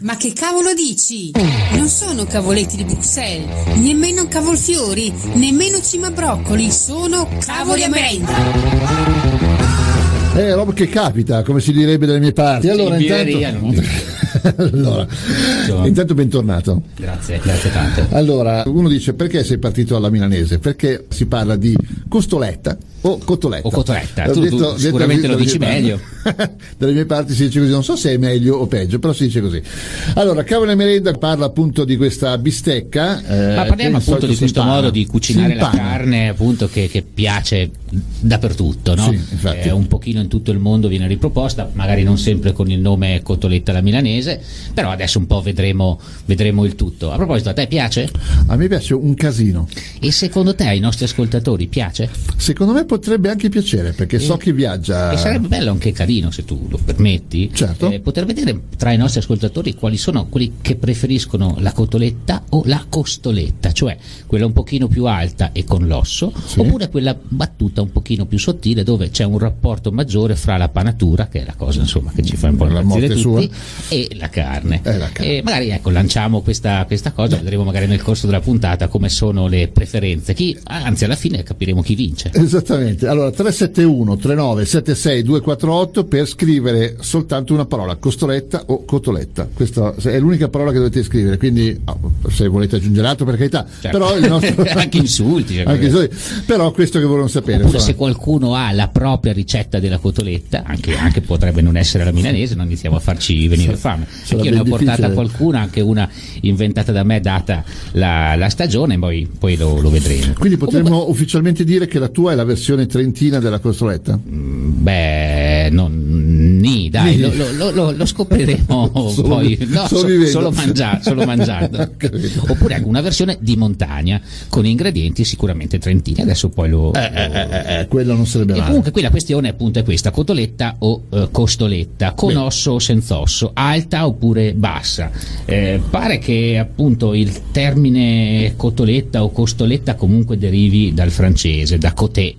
Ma che cavolo dici? Non sono cavoletti di Bruxelles, nemmeno cavolfiori, nemmeno cimabroccoli, sono cavoli a merenda. È roba che capita, come si direbbe dalle mie parti. Allora, In intanto... no? allora, intanto bentornato. Grazie, grazie tante. Allora, uno dice perché sei partito alla milanese? Perché si parla di costoletta o cotoletta. O cotoletta, tu- tu sicuramente lo dici meglio. dalle mie parti si dice così, non so se è meglio o peggio, però si dice così. Allora, Cavolo e Merenda parla appunto di questa bistecca. eh, Ma parliamo appunto di questo impana. modo di cucinare la carne appunto che, che piace dappertutto, no? Sì, infatti. Eh, un pochino in tutto il mondo viene riproposta, magari non sempre con il nome cotoletta alla milanese, però adesso un po' vedremo, vedremo il tutto. A proposito, a te piace? A me piace un casino. E secondo te ai nostri ascoltatori piace? Secondo me potrebbe anche piacere perché so che viaggia. E sarebbe bello anche carino, se tu lo permetti. Certo. eh, poter vedere tra i nostri ascoltatori quali sono quelli che preferiscono la cotoletta o la costoletta, cioè quella un pochino più alta e con l'osso, Sì. oppure quella battuta un pochino più sottile dove c'è un rapporto maggiore fra la panatura, che è la cosa insomma che ci fa un po' La impazzire morte tutti, e la carne. E la carne. E magari ecco, lanciamo questa, questa cosa, vedremo magari nel corso della puntata come sono le preferenze, chi, anzi alla fine capiremo chi vince. Esattamente, allora 371 39 76 248 per scrivere soltanto una parola, costoletta o cotoletta. Questa è l'unica parola che dovete scrivere, quindi oh, se volete aggiungere altro per carità, Certo. però nostro... Anche insulti, cioè, Anche insulti. però questo che volevo sapere. Oppure insomma. se qualcuno ha la propria ricetta della cotoletta, anche, anche potrebbe non essere la milanese, non iniziamo a farci venire fame. sarà io ne ho portata difficile. qualcuna, anche una inventata da me, data la, la stagione, poi, poi lo, lo vedremo. Quindi potremmo Comunque, ufficialmente dire che la tua è la versione trentina della costoletta? beh, non, ni, dai, Ni. lo, lo- lo- lo- scopriremo Solo- poi. No, solo so- solo, mangia- solo mangiando. Oppure anche una versione di montagna, con ingredienti sicuramente trentini. Adesso poi lo, Eh, eh, eh, eh, quello non sarebbe E male. comunque qui la questione appunto è questa, cotoletta o eh, costoletta, con Bene. osso o senza osso, alta oppure bassa. Eh, pare che appunto il termine cotoletta o costoletta comunque derivi dal francese, da coté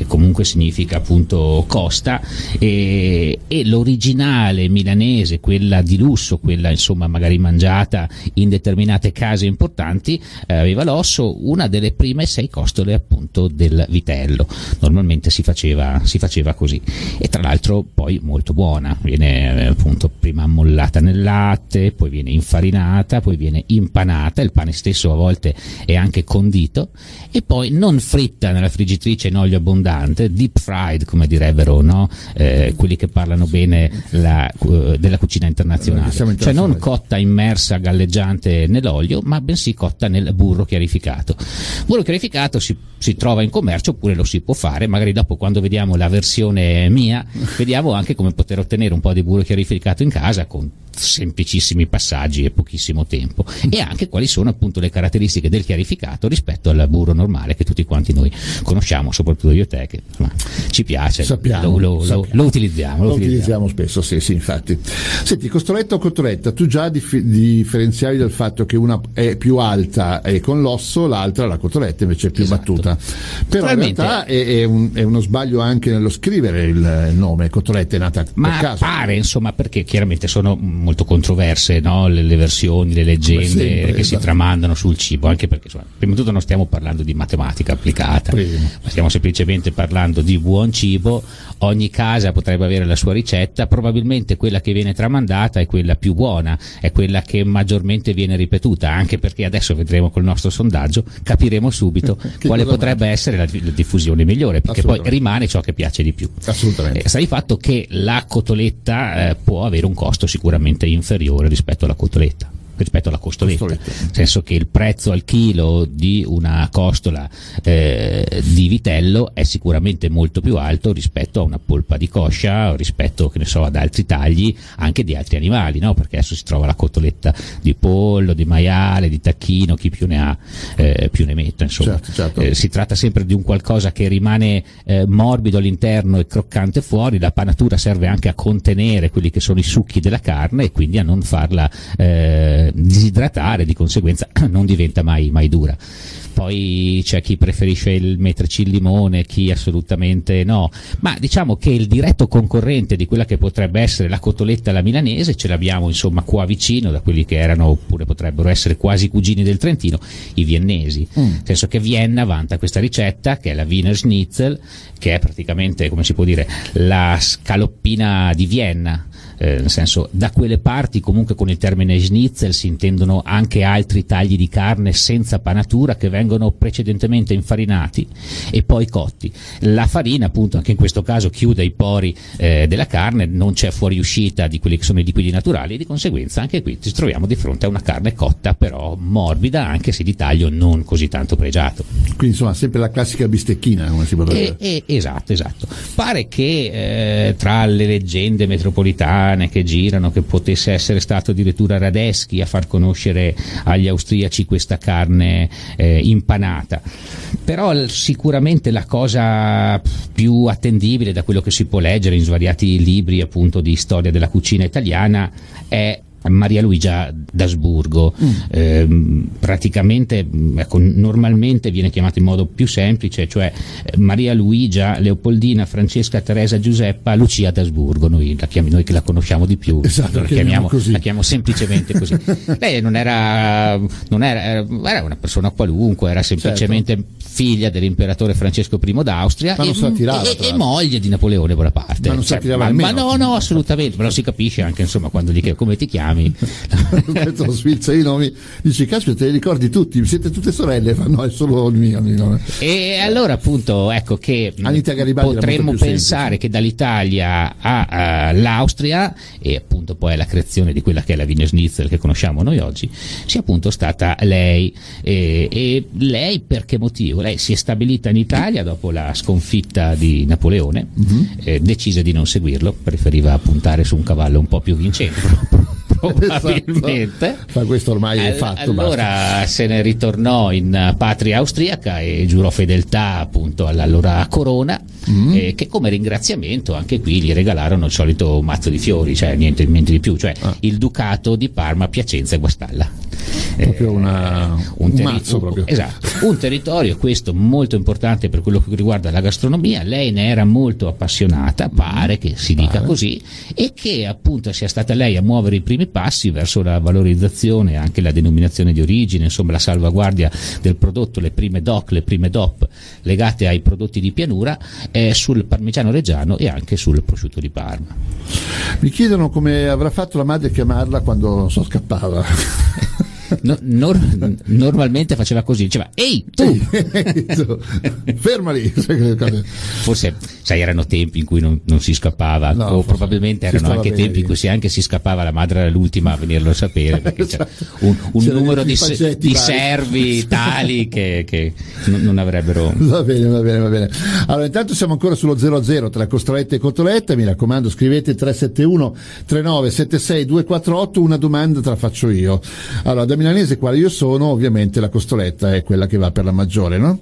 che comunque significa appunto costa e, e l'originale milanese, quella di lusso, quella insomma magari mangiata in determinate case importanti, eh, aveva l'osso, una delle prime sei costole appunto del vitello. Normalmente si faceva, si faceva così e tra l'altro poi molto buona, viene eh, appunto prima ammollata nel latte, poi viene infarinata, poi viene impanata, il pane stesso a volte è anche condito e poi non fritta nella friggitrice in olio abbondante, deep fried come direbbero no? Eh, quelli che parlano bene la- eh, della cucina internazionale, siamo cioè non cotta immersa galleggiante nell'olio, ma bensì cotta nel burro chiarificato. Burro chiarificato si, si trova in commercio oppure lo si può fare, magari dopo quando vediamo la versione mia, vediamo anche come poter ottenere un po' di burro chiarificato in casa con semplicissimi passaggi e pochissimo tempo e anche quali sono appunto le caratteristiche del chiarificato rispetto al burro normale che tutti quanti noi conosciamo, soprattutto io e te che insomma, ci piace, Sappiamo, lo, lo- lo- sappiamo. lo utilizziamo. Lo Lo utilizziamo. utilizziamo spesso, sì, sì, infatti. Senti, costoletta o cotoletta, tu già dif- differenziavi dal fatto che una è più alta e con l'osso, l'altra, la cotoletta, invece è più Esatto. battuta. Però in Probabilmente- realtà è, è un- è uno sbaglio anche nello scrivere il, nome, cotoletta è nata Ma per caso. pare, insomma, perché chiaramente sono molto controverse no? le, le versioni, le leggende sempre, che si esatto. tramandano sul cibo, anche perché insomma, prima di tutto non stiamo parlando di matematica applicata, Primo. ma stiamo semplicemente parlando di buon cibo, ogni casa potrebbe avere la sua ricetta, probabilmente quella che viene tramandata è quella più buona, è quella che maggiormente viene ripetuta, anche perché adesso vedremo col nostro sondaggio, capiremo subito quale potrebbe essere la, la diffusione migliore, perché poi rimane ciò che piace di più. Assolutamente. Eh, sta di fatto che la cotoletta eh, può avere un costo sicuramente inferiore rispetto alla cotoletta rispetto alla costoletta, Costoletta. nel senso che il prezzo al chilo di una costola eh, di vitello è sicuramente molto più alto rispetto a una polpa di coscia o rispetto che ne so, ad altri tagli anche di altri animali, no? perché adesso si trova la cotoletta di pollo, di maiale, di tacchino, chi più ne ha eh, più ne metta. Insomma. Certo, certo. Eh, si tratta sempre di un qualcosa che rimane eh, morbido all'interno e croccante fuori, la panatura serve anche a contenere quelli che sono i succhi della carne e quindi a non farla eh, eh, disidratare, di conseguenza non diventa mai, mai dura. Poi c'è chi preferisce il metterci il limone, chi assolutamente no, ma diciamo che il diretto concorrente di quella che potrebbe essere la cotoletta alla milanese ce l'abbiamo insomma qua vicino da quelli che erano oppure potrebbero essere quasi cugini del Trentino, i viennesi, mm. nel senso che Vienna vanta questa ricetta che è la Wiener Schnitzel, che è praticamente come si può dire la scaloppina di Vienna eh, nel senso da quelle parti comunque con il termine schnitzel si intendono anche altri tagli di carne senza panatura che vengono precedentemente infarinati e poi cotti. La farina appunto anche in questo caso chiude i pori eh, della carne, non c'è fuoriuscita di quelli che sono i liquidi naturali e di conseguenza anche qui ci troviamo di fronte a una carne cotta però morbida anche se di taglio non così tanto pregiato. Quindi insomma sempre la classica bistecchina come si potrebbe dire. esatto, esatto. Pare che eh, tra le leggende metropolitane che girano che potesse essere stato addirittura Radeschi a far conoscere agli austriaci questa carne eh, impanata. Però sicuramente la cosa più attendibile da quello che si può leggere in svariati libri appunto di storia della cucina italiana è Maria Luigia d'Asburgo, mm. eh, praticamente ecco, normalmente viene chiamata in modo più semplice, cioè eh, Maria Luigia, Leopoldina, Francesca, Teresa, Giuseppa, Lucia d'Asburgo, noi, la chiami, noi che la conosciamo di più, esatto, la, chiamiamo, la, chiamiamo, semplicemente così. Lei non era, non era, era, una persona qualunque, era semplicemente certo. figlia dell'imperatore Francesco I d'Austria e, tirava, e, e, moglie di Napoleone Bonaparte. Ma non cioè, ma, ma no, no, assolutamente, però si capisce anche insomma quando gli come ti chiami chiami. Questo sfilza i nomi, dici, caspita, te li ricordi tutti, siete tutte sorelle, fa no, è solo il mio. Il nome. E allora appunto, ecco che potremmo pensare che dall'Italia all'Austria, e appunto poi alla creazione di quella che è la Wiener Schnitzel che conosciamo noi oggi, sia appunto stata lei. E, e lei per che motivo? Lei si è stabilita in Italia dopo la sconfitta di Napoleone, mm-hmm. eh, decise di non seguirlo, preferiva puntare su un cavallo un po' più vincente probabilmente. Esatto. Ma questo ormai è fatto. Allora basta. se ne ritornò in patria austriaca e giurò fedeltà appunto all'allora corona, mm. eh, che come ringraziamento anche qui gli regalarono il solito mazzo di fiori, cioè niente, niente di più, cioè ah. il ducato di Parma, Piacenza e Guastalla. Proprio una, eh, un, teri- un mazzo proprio. Esatto, un territorio questo molto importante per quello che riguarda la gastronomia, lei ne era molto appassionata, pare che si dica pare. così, e che appunto sia stata lei a muovere i primi passi verso la valorizzazione, anche la denominazione di origine, insomma la salvaguardia del prodotto, le prime DOC, le prime DOP legate ai prodotti di pianura eh, sul parmigiano reggiano e anche sul prosciutto di Parma. Mi chiedono come avrà fatto la madre a chiamarla quando so scappava. no, nor- normalmente faceva così, diceva ehi tu, fermali. Forse sai, erano tempi in cui non, non si scappava, no, o probabilmente erano anche tempi in cui si anche si scappava, la madre era l'ultima a venirlo a sapere, perché c'era un, un numero di, di servi tali che, che non, non, avrebbero... Va bene, va bene, va bene. Allora intanto siamo ancora sullo 00 tra Costoletta e Cotoletta, mi raccomando scrivete 371 3976 248, una domanda te la faccio io. Allora, milanese quale io sono, ovviamente la costoletta è quella che va per la maggiore, no?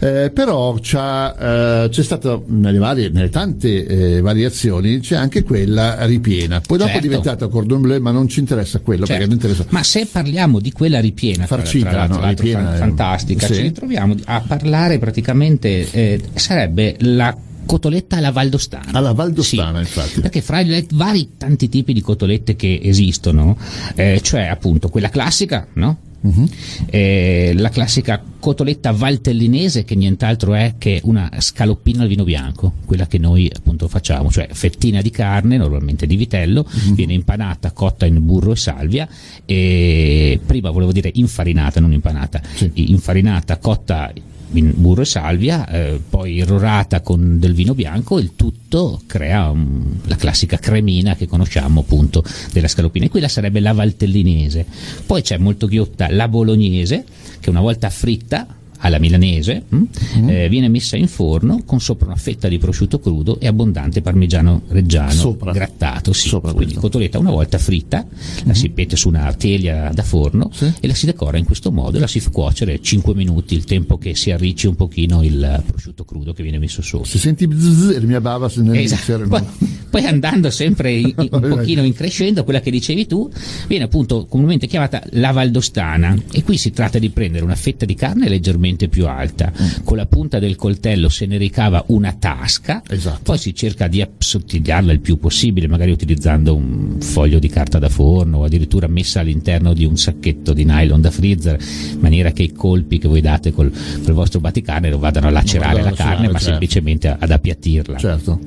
Eh, però eh, c'è stata nelle, varie, nelle tante eh, variazioni c'è anche quella ripiena. Poi dopo certo. è diventata cordon bleu, ma non ci interessa quello certo. interessa. Ma se parliamo di quella ripiena, farcita, tra, tra no? ripiena fantastica, sì. ci ritroviamo a parlare praticamente eh, sarebbe la cotoletta alla valdostana. Alla valdostana, sì, infatti. Perché fra i vari tanti tipi di cotolette che esistono, eh, cioè appunto quella classica, no? Uh-huh. Eh, la classica cotoletta valtellinese che nient'altro è che una scaloppina al vino bianco, quella che noi appunto facciamo, cioè fettina di carne, normalmente di vitello, uh-huh. viene impanata, cotta in burro e salvia, e prima volevo dire infarinata, non impanata, sì. infarinata, cotta burro e salvia, eh, poi irrorata con del vino bianco, il tutto crea um, la classica cremina che conosciamo appunto della scalopina. E quella sarebbe la valtellinese. Poi c'è molto ghiotta la bolognese, che una volta fritta alla milanese, mm. eh, viene messa in forno con sopra una fetta di prosciutto crudo e abbondante parmigiano reggiano Sopra. grattato. Sì. Sopra Quindi questo. cotoletta una volta fritta, la si mette su una teglia da forno Sì. e la si decora in questo modo e la si fa cuocere 5 minuti, il tempo che si arricci un pochino il prosciutto crudo che viene messo sopra. Se senti bzzz, e mia bava se nel Esatto. Poi, poi andando sempre in- in- un pochino in crescendo, quella che dicevi tu, viene appunto comunemente chiamata la valdostana e qui si tratta di prendere una fetta di carne leggermente più alta, Mm. con la punta del coltello se ne ricava una tasca, Esatto. poi si cerca di assottigliarla il più possibile, magari utilizzando un foglio di carta da forno o addirittura messa all'interno di un sacchetto di nylon da freezer, in maniera che i colpi che voi date col, col vostro batticarne non vadano a lacerare la carne, lacerare, ma certo. semplicemente ad appiattirla Certo.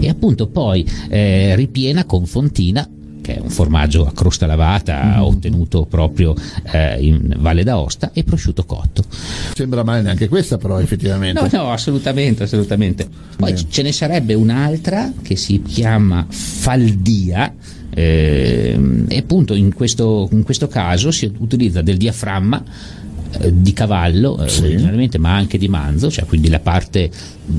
e appunto poi eh, ripiena con fontina che è un formaggio a crosta lavata ottenuto proprio eh, in Valle d'Aosta e prosciutto cotto. Sembra male neanche questa, però, effettivamente. No, no, assolutamente, assolutamente. Poi Bene. ce ne sarebbe un'altra che si chiama faldia. ehm, e appunto in questo, in questo caso si utilizza del diaframma eh, di cavallo eh, Sì. originariamente ma anche di manzo cioè quindi la parte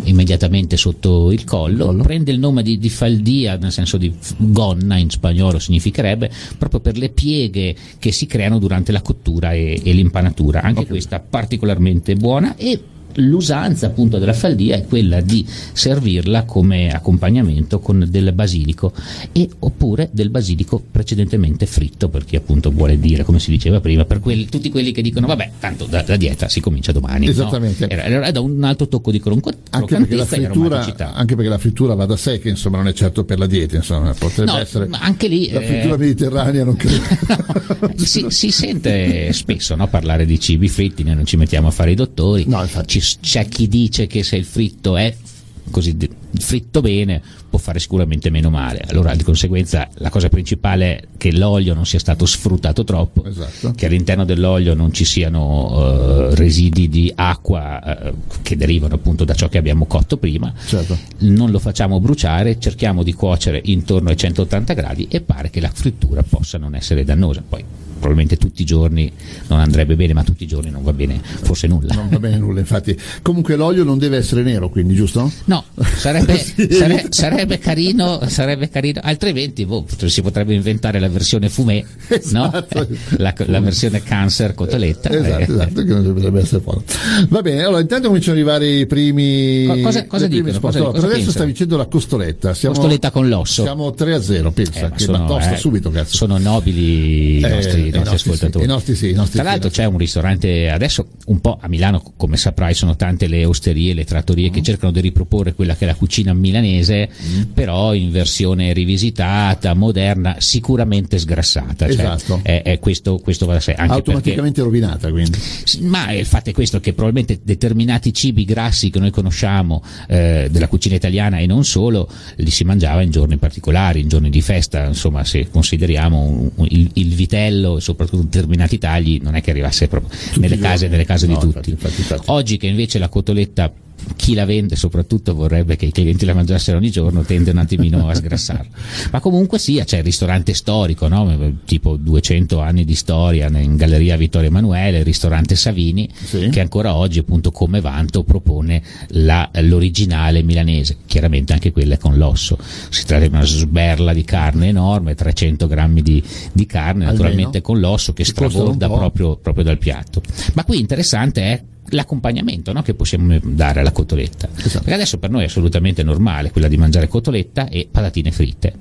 immediatamente sotto il collo, Collo. prende il nome di, di faldia nel senso di gonna in spagnolo significherebbe proprio per le pieghe che si creano durante la cottura e, e l'impanatura anche Ok. questa particolarmente buona e l'usanza appunto della faldia è quella di servirla come accompagnamento con del basilico e oppure del basilico precedentemente fritto per chi appunto vuole dire come si diceva prima per quelli- tutti quelli che dicono vabbè tanto da, da dieta si comincia domani no? Esattamente. era, era da un altro tocco di cronco- Anche perché, la frittura, anche perché la frittura va da sé, che insomma non è certo per la dieta, insomma, potrebbe No, essere. ma anche lì, La eh, frittura mediterranea non credo. si, si sente spesso no, parlare di cibi fritti, noi non ci mettiamo a fare i dottori. No, infatti. Ci- c'è chi dice che se il fritto è così fritto bene può fare sicuramente meno male. Allora di conseguenza la cosa principale è che l'olio non sia stato sfruttato troppo, Esatto. che all'interno dell'olio non ci siano eh, residui di acqua eh, che derivano appunto da ciò che abbiamo cotto prima Certo. non lo facciamo bruciare, cerchiamo di cuocere intorno ai 180 gradi e pare che la frittura possa non essere dannosa. Poi probabilmente tutti i giorni non andrebbe bene, ma tutti i giorni non va bene forse nulla. Non va bene nulla, infatti. Comunque l'olio non deve essere nero, quindi, giusto? No, sarebbe, Sì. sare- sarebbe carino, sarebbe carino, altrimenti boh, si potrebbe inventare la versione fumé, no? Esatto. la, la versione cancer cotoletta. Esatto, Eh, esatto, che non dovrebbe essere buono. Va bene, allora intanto cominciano ad arrivare i primi. Co- cosa- cosa dicono? Cosa- Allora, cosa per adesso pensano? stavi dicendo la costoletta. Siamo, Costoletta con l'osso. Siamo 3 a 0, pensa, Eh, che sono, batosta eh, subito, cazzo. sono nobili i Eh, nostri, nostri nostri ascoltatori. sì, nostri sì, nostri Tra l'altro c'è un ristorante adesso un po' a Milano, come saprai, sono tante le osterie, le trattorie Mm. che cercano di riproporre quella che è la cucina milanese, però in versione rivisitata, moderna, sicuramente sgrassata. Cioè, Esatto. è, è questo, questo va da sé. Anche perché Automaticamente rovinata, quindi. Ma il fatto è questo che probabilmente determinati cibi grassi che noi conosciamo eh, della cucina italiana e non solo li si mangiava in giorni particolari, in giorni di festa, insomma se consideriamo un- un- il, il vitello e soprattutto determinati tagli non è che arrivasse proprio nelle case, nelle case No, di tutti. infatti, infatti, infatti. Oggi che invece la cotoletta chi la vende soprattutto vorrebbe che i clienti la mangiassero ogni giorno tende un attimino a sgrassarla ma comunque sia c'è il ristorante storico no? tipo 200 anni di storia in Galleria Vittorio Emanuele il ristorante Savini Sì. che ancora oggi appunto come vanto propone la- l'originale milanese chiaramente anche quella con l'osso si tratta di una sberla di carne enorme 300 grammi di, di carne Almeno. naturalmente con l'osso che straborda proprio, proprio dal piatto ma qui interessante è l'accompagnamento no, che possiamo dare alla cotoletta. Esatto. perché adesso per noi è assolutamente normale quella di mangiare cotoletta e patatine fritte.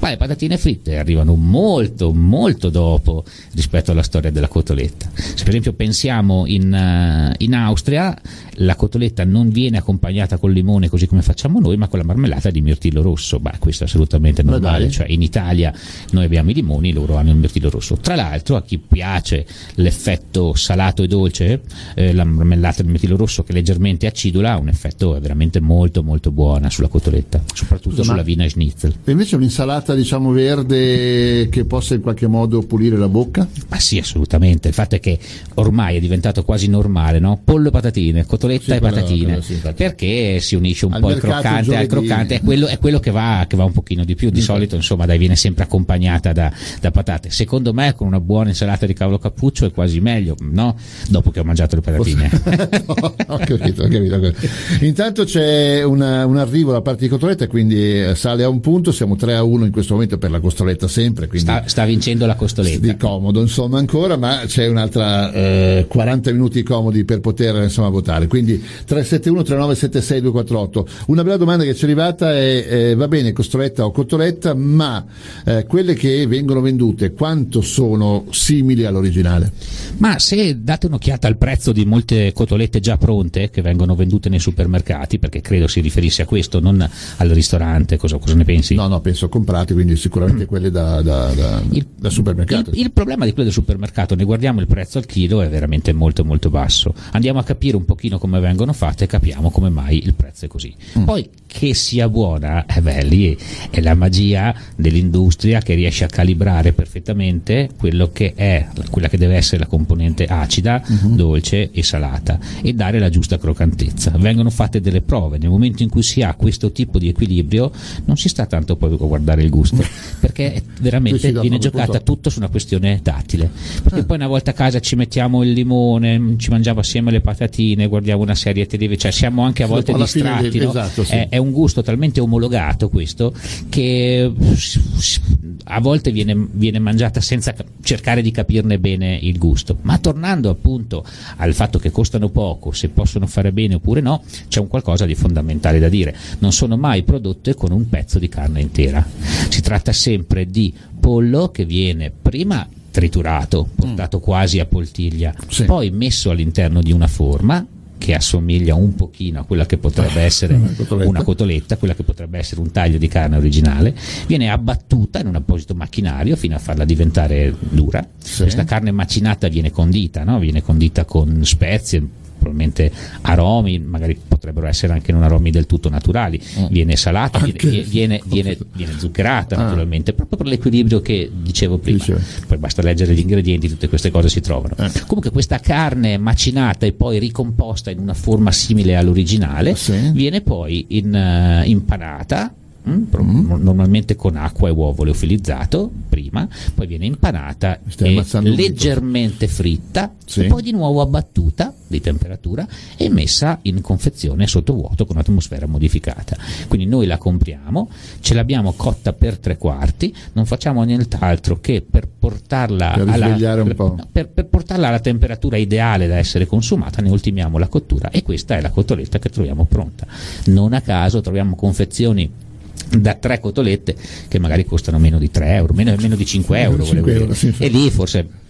Ma le patatine fritte arrivano molto molto dopo rispetto alla storia della cotoletta. Se per esempio pensiamo in, eh, in Austria la cotoletta non viene accompagnata col limone così come facciamo noi ma con la marmellata di mirtillo rosso Beh, questo è assolutamente Ma normale cioè in Italia noi abbiamo i limoni loro hanno il mirtillo rosso tra l'altro a chi piace l'effetto salato e dolce eh, la marmellata di mirtillo rosso che leggermente acidula ha un effetto veramente molto molto buona sulla cotoletta soprattutto ma- sulla Wiener Schnitzel E invece un'insalata, diciamo, verde che possa in qualche modo pulire la bocca? Ma sì, assolutamente. Il fatto è che ormai è diventato quasi normale, no? Pollo e patatine, cotoletta Sì, e patatine. quello sì, infatti. perché si unisce un Al po' il croccante al croccante, è quello, è quello che, va, che va un pochino di più. Di solito, insomma, dai, viene sempre accompagnata da, da patate. Secondo me, con una buona insalata di cavolo cappuccio è quasi meglio, no? Dopo che ho mangiato le patatine. no, ho capito, ho capito. Intanto c'è una, un arrivo da parte di Cotoletta, quindi eh, sale a un punto, siamo 3 a 1 in questo momento per la Costoletta sempre. Sta, sta, vincendo la Costoletta. Di comodo, insomma, ancora, ma c'è un'altra eh, 40 minuti comodi per poter insomma, votare. Quindi 371 3976 248. Una bella domanda che ci è arrivata è, eh, va bene Costoletta o Cotoletta, ma eh, quelle che vengono vendute quanto sono simili all'originale? Ma se date un'occhiata al prezzo di molte cotolette già pronte che vengono vendute nei supermercati, perché credo si riferisse a questo, non al ristorante, cosa, cosa ne pensi? No, no, penso comprate, quindi sicuramente quelle da, da, da, il, da supermercato. Il, il, problema di quelle del supermercato, ne guardiamo il prezzo al chilo, è veramente molto molto basso. Andiamo a capire un pochino come vengono fatte e capiamo come mai il prezzo è così. Mm. Poi che sia buona, eh beh, lì è la magia dell'industria che riesce a calibrare perfettamente quello che è, quella che deve essere la componente acida, uh-huh. dolce e salata e dare la giusta croccantezza. Vengono fatte delle prove, nel momento in cui si ha questo tipo di equilibrio non si sta tanto poi a guardare il gusto, perché veramente viene giocata tutto su una questione tattile. Perché eh. poi una volta a casa ci mettiamo il limone, ci mangiamo assieme le patatine, guardiamo una serie TV, cioè siamo anche a volte distratti. No? Esatto, sì. è, è un gusto talmente omologato questo che a volte viene, viene mangiata senza cercare di capirne bene il gusto. Ma tornando appunto al fatto che costano poco, se possono fare bene oppure no, c'è un qualcosa di fondamentale da dire. Non sono mai prodotte con un pezzo di carne intera. Si tratta sempre di pollo che viene prima triturato, portato mm. quasi a poltiglia, sì. poi messo all'interno di una forma che assomiglia un pochino a quella che potrebbe essere una cotoletta. una cotoletta, quella che potrebbe essere un taglio di carne originale, viene abbattuta in un apposito macchinario fino a farla diventare dura. Sì. Questa carne macinata viene condita, no? viene condita con spezie, probabilmente aromi, magari potrebbero essere anche non aromi del tutto naturali, mm. viene salata, viene, viene, viene, viene, zuccherata ah. naturalmente, proprio per l'equilibrio che dicevo prima. Dice. Poi basta leggere gli ingredienti, tutte queste cose si trovano. Eh. Comunque questa carne macinata e poi ricomposta in una forma simile all'originale, sì. viene poi in, uh, impanata Mm, normalmente con acqua e uovo leofilizzato prima, poi viene impanata e leggermente fritta sì. e poi di nuovo abbattuta di temperatura e messa in confezione sotto vuoto con atmosfera modificata. Quindi noi la compriamo, ce l'abbiamo cotta per tre quarti, non facciamo nient'altro che per portarla, per alla, per, per portarla alla temperatura ideale da essere consumata, ne ultimiamo la cottura e questa è la cotoletta che troviamo pronta. Non a caso troviamo confezioni da tre cotolette che magari costano meno di 3 euro, meno, meno di 5 euro, 5 euro sì, e lì forse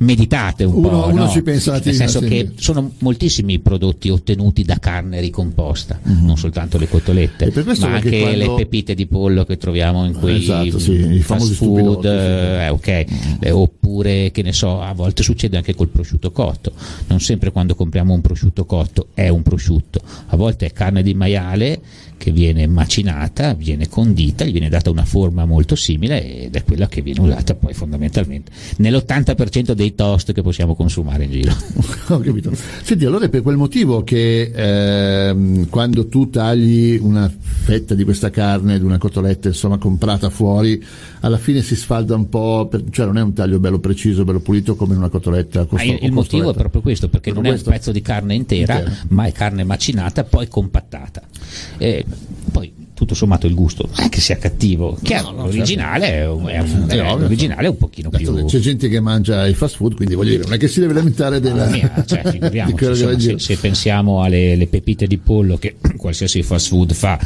meditate un uno, po', uno no? ci pensa nel senso sì. che sono moltissimi i prodotti ottenuti da carne ricomposta, mm-hmm. non soltanto le cotolette, ma anche quando... le pepite di pollo che troviamo in quei esatto, sì, fast food, eh, okay. mm-hmm. eh, oppure che ne so, a volte succede anche col prosciutto cotto, non sempre quando compriamo un prosciutto cotto è un prosciutto, a volte è carne di maiale che viene macinata, viene condita, gli viene data una forma molto simile ed è quella che viene usata poi fondamentalmente nell'80% dei toast che possiamo consumare in giro. Ho capito. Senti, allora è per quel motivo che ehm, quando tu tagli una fetta di questa carne, di una cotoletta, insomma, comprata fuori, alla fine si sfalda un po', per, cioè non è un taglio bello preciso, bello pulito come in una cotoletta. Costo, ah, il motivo è proprio questo, perché proprio non questo? è un pezzo di carne intera, intera, ma è carne macinata, poi compattata. Eh, poi tutto sommato il gusto non è che sia cattivo chiaro no, no, l'originale, certo. è, un, è, è, l'originale è un pochino certo, più c'è gente che mangia i fast food quindi voglio dire non è che si deve lamentare della mia, cioè, insomma, se, se, pensiamo alle pepite di pollo che qualsiasi fast food fa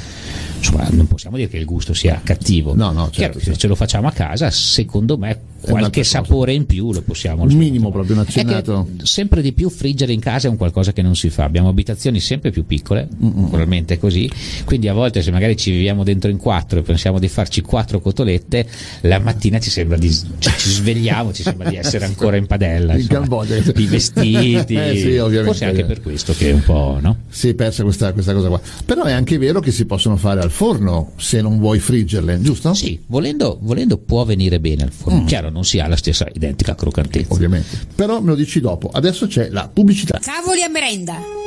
insomma, non possiamo dire che il gusto sia cattivo. No, no, certo, Chiaro, certo. Se ce lo facciamo a casa, secondo me qualche sapore in più lo possiamo. Un minimo proprio un accennato. Sempre di più friggere in casa è un qualcosa che non si fa. Abbiamo abitazioni sempre più piccole, Mm-mm. naturalmente così. Quindi a volte se magari ci viviamo dentro in quattro e pensiamo di farci quattro cotolette, la mattina ci sembra di cioè, ci svegliamo, ci sembra di essere ancora in padella. In Cambogia. I vestiti. eh sì, Forse anche per questo che è un po', no? Si è persa questa, questa cosa qua. Però è anche vero che si possono fare al forno se non vuoi friggerle, giusto? Sì, volendo, volendo può venire bene al forno. Mm. Chiaro, non si ha la stessa identica croccantezza. Ovviamente. Però me lo dici dopo. Adesso c'è la pubblicità. Cavoli a merenda.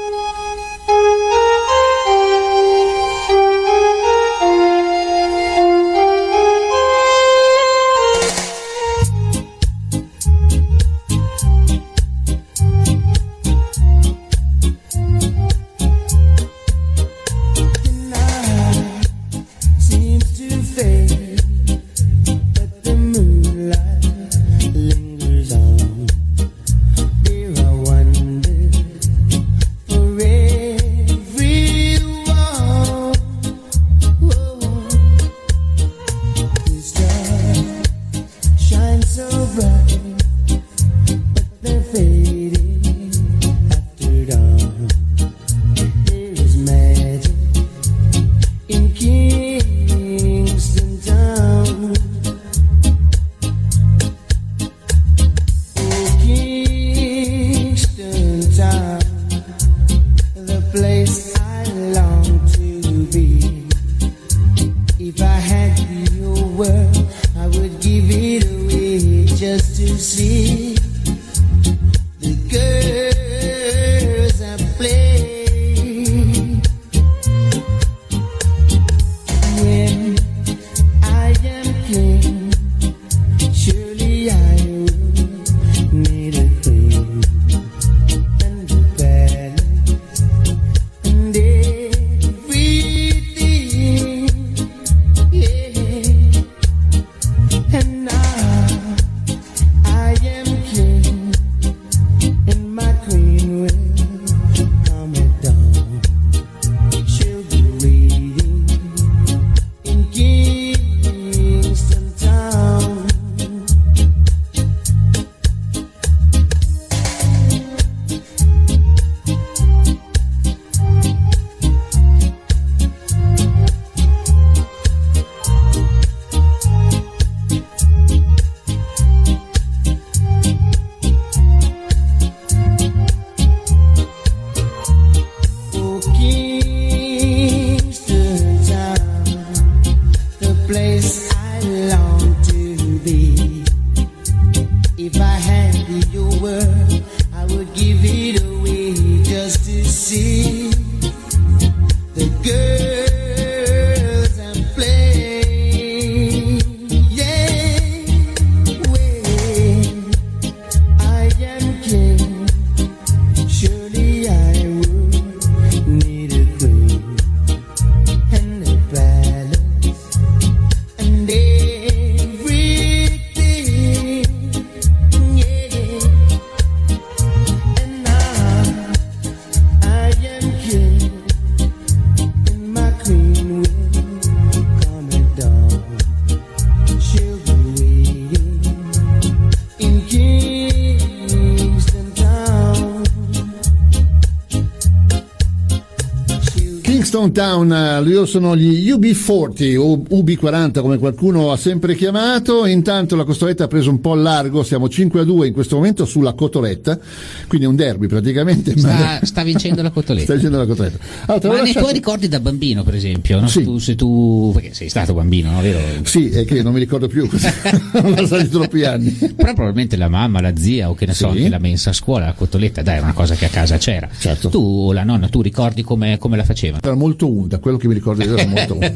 Town, loro sono gli UB40 o UB40 come qualcuno ha sempre chiamato, intanto la costoletta ha preso un po' largo, siamo 5 a 2 in questo momento sulla cotoletta, quindi è un derby praticamente. Sta, ma... sta vincendo la cotoletta. sta vincendo la cotoletta. Allora, ma nei lasciato... tuoi ricordi da bambino per esempio, no? sì. tu, se tu, perché sei stato bambino, no? Vero? Sì, è che non mi ricordo più, sono passati troppi anni. Però probabilmente la mamma, la zia o che ne so, sì. anche la mensa a scuola, la cotoletta, dai, è una cosa che a casa c'era. Certo. Tu o la nonna, tu ricordi come, come la facevano? Molto unta, quello che mi ricordo io era molto unta.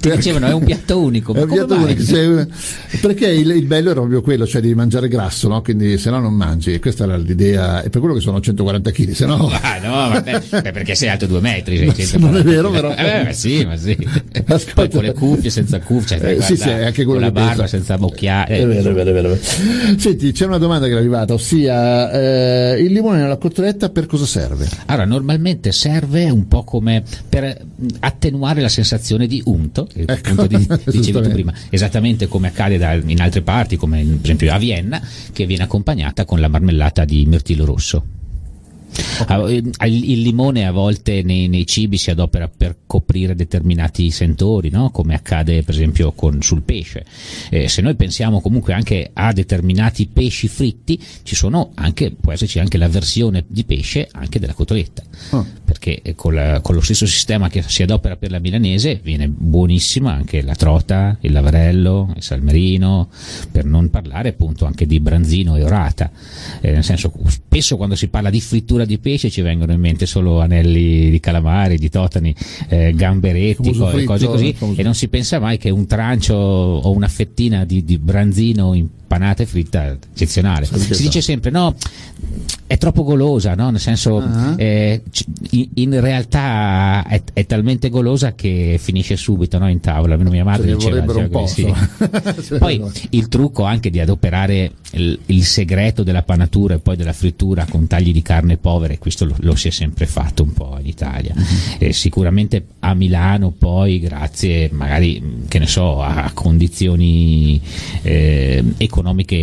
Ti dicevano è un piatto unico. È un piatto unico cioè, perché il, il, bello era proprio quello, cioè di mangiare grasso, no? quindi se no non mangi. E questa era l'idea, e per quello che sono 140 kg, se no. Ah, no, vabbè, perché sei alto due metri. Sei non è vero, però. Eh, sì, ma sì. Ascolta. Poi con le cuffie, senza cuffie, cioè, eh, sì, sì, anche con la barba, pensa. senza bocchiare. È vero, è vero, è vero. Senti, c'è una domanda che è arrivata, ossia eh, il limone nella cotoletta per cosa serve? Allora, normalmente serve un po' come per attenuare la sensazione di unto, ecco, di, dicevi tu prima, esattamente come accade da, in altre parti, come per esempio a Vienna, che viene accompagnata con la marmellata di mirtillo rosso. Okay. Ah, il, limone a volte nei, nei, cibi si adopera per coprire determinati sentori, no? come accade per esempio con, sul pesce. Eh, se noi pensiamo comunque anche a determinati pesci fritti, ci sono anche, può esserci anche la versione di pesce anche della cotoletta, oh. perché eh, con, la, con, lo stesso sistema che si adopera per la milanese viene buonissima anche la trota, il lavarello, il salmerino, per non parlare appunto anche di branzino e orata. Eh, nel senso, spesso quando si parla di frittura frittura di pesce ci vengono in mente solo anelli di calamari, di totani, eh, gamberetti, co- fritto, cose così, e non si pensa mai che un trancio o una fettina di, di branzino in panata e fritta eccezionale. Si dice sempre no, è troppo golosa, no? nel senso uh-huh. eh, in, realtà è, è, talmente golosa che finisce subito no? in tavola, almeno mia madre Ce diceva un po', sì. Poi il trucco anche di adoperare il, il, segreto della panatura e poi della frittura con tagli di carne povere, questo lo, lo si è sempre fatto un po' in Italia. Mm-hmm. sicuramente a Milano poi, grazie magari, che ne so, a condizioni eh, economiche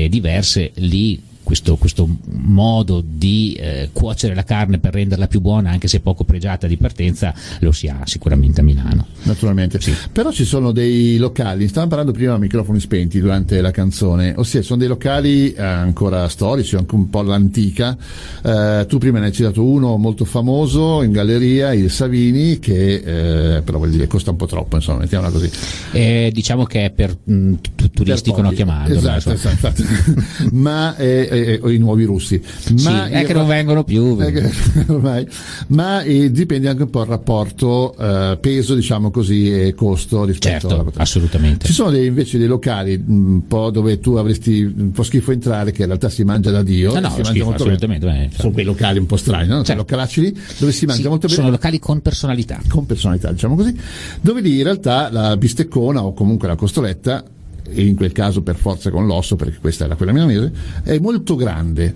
diverse, lì questo, questo modo di eh, cuocere la carne per renderla più buona, anche se poco pregiata di partenza, lo si ha sicuramente a Milano. Naturalmente. Sì. Però ci sono dei locali, stavamo parlando prima a microfoni spenti durante la canzone, ossia sono dei locali eh, ancora storici, anche un po' all'antica. Eh, tu prima ne hai citato uno molto famoso in galleria, il Savini, che eh, però vuol dire costa un po' troppo, insomma, mettiamola così. Eh, diciamo che è per mh, turistico, per non chiamarlo. Esatto, esatto. Ma eh, eh, o i nuovi russi. Ma sì, è che non vengono più. Che, ormai, ma eh, dipende anche un po' il rapporto eh, peso, diciamo così, e costo rispetto certo, alla assolutamente. Ci sono dei, invece dei locali un po' dove tu avresti un po' schifo entrare, che in realtà si mangia da Dio. No, no, si schifo, assolutamente. Bene. Bene, sono quei locali un po' strani, no? Certo. localacci lì dove si mangia sì, molto bene. Sono locali con personalità. Con personalità, diciamo così. Dove lì in realtà la bisteccona o comunque la costoletta e in quel caso per forza con l'osso, perché questa era quella milanese, è molto grande.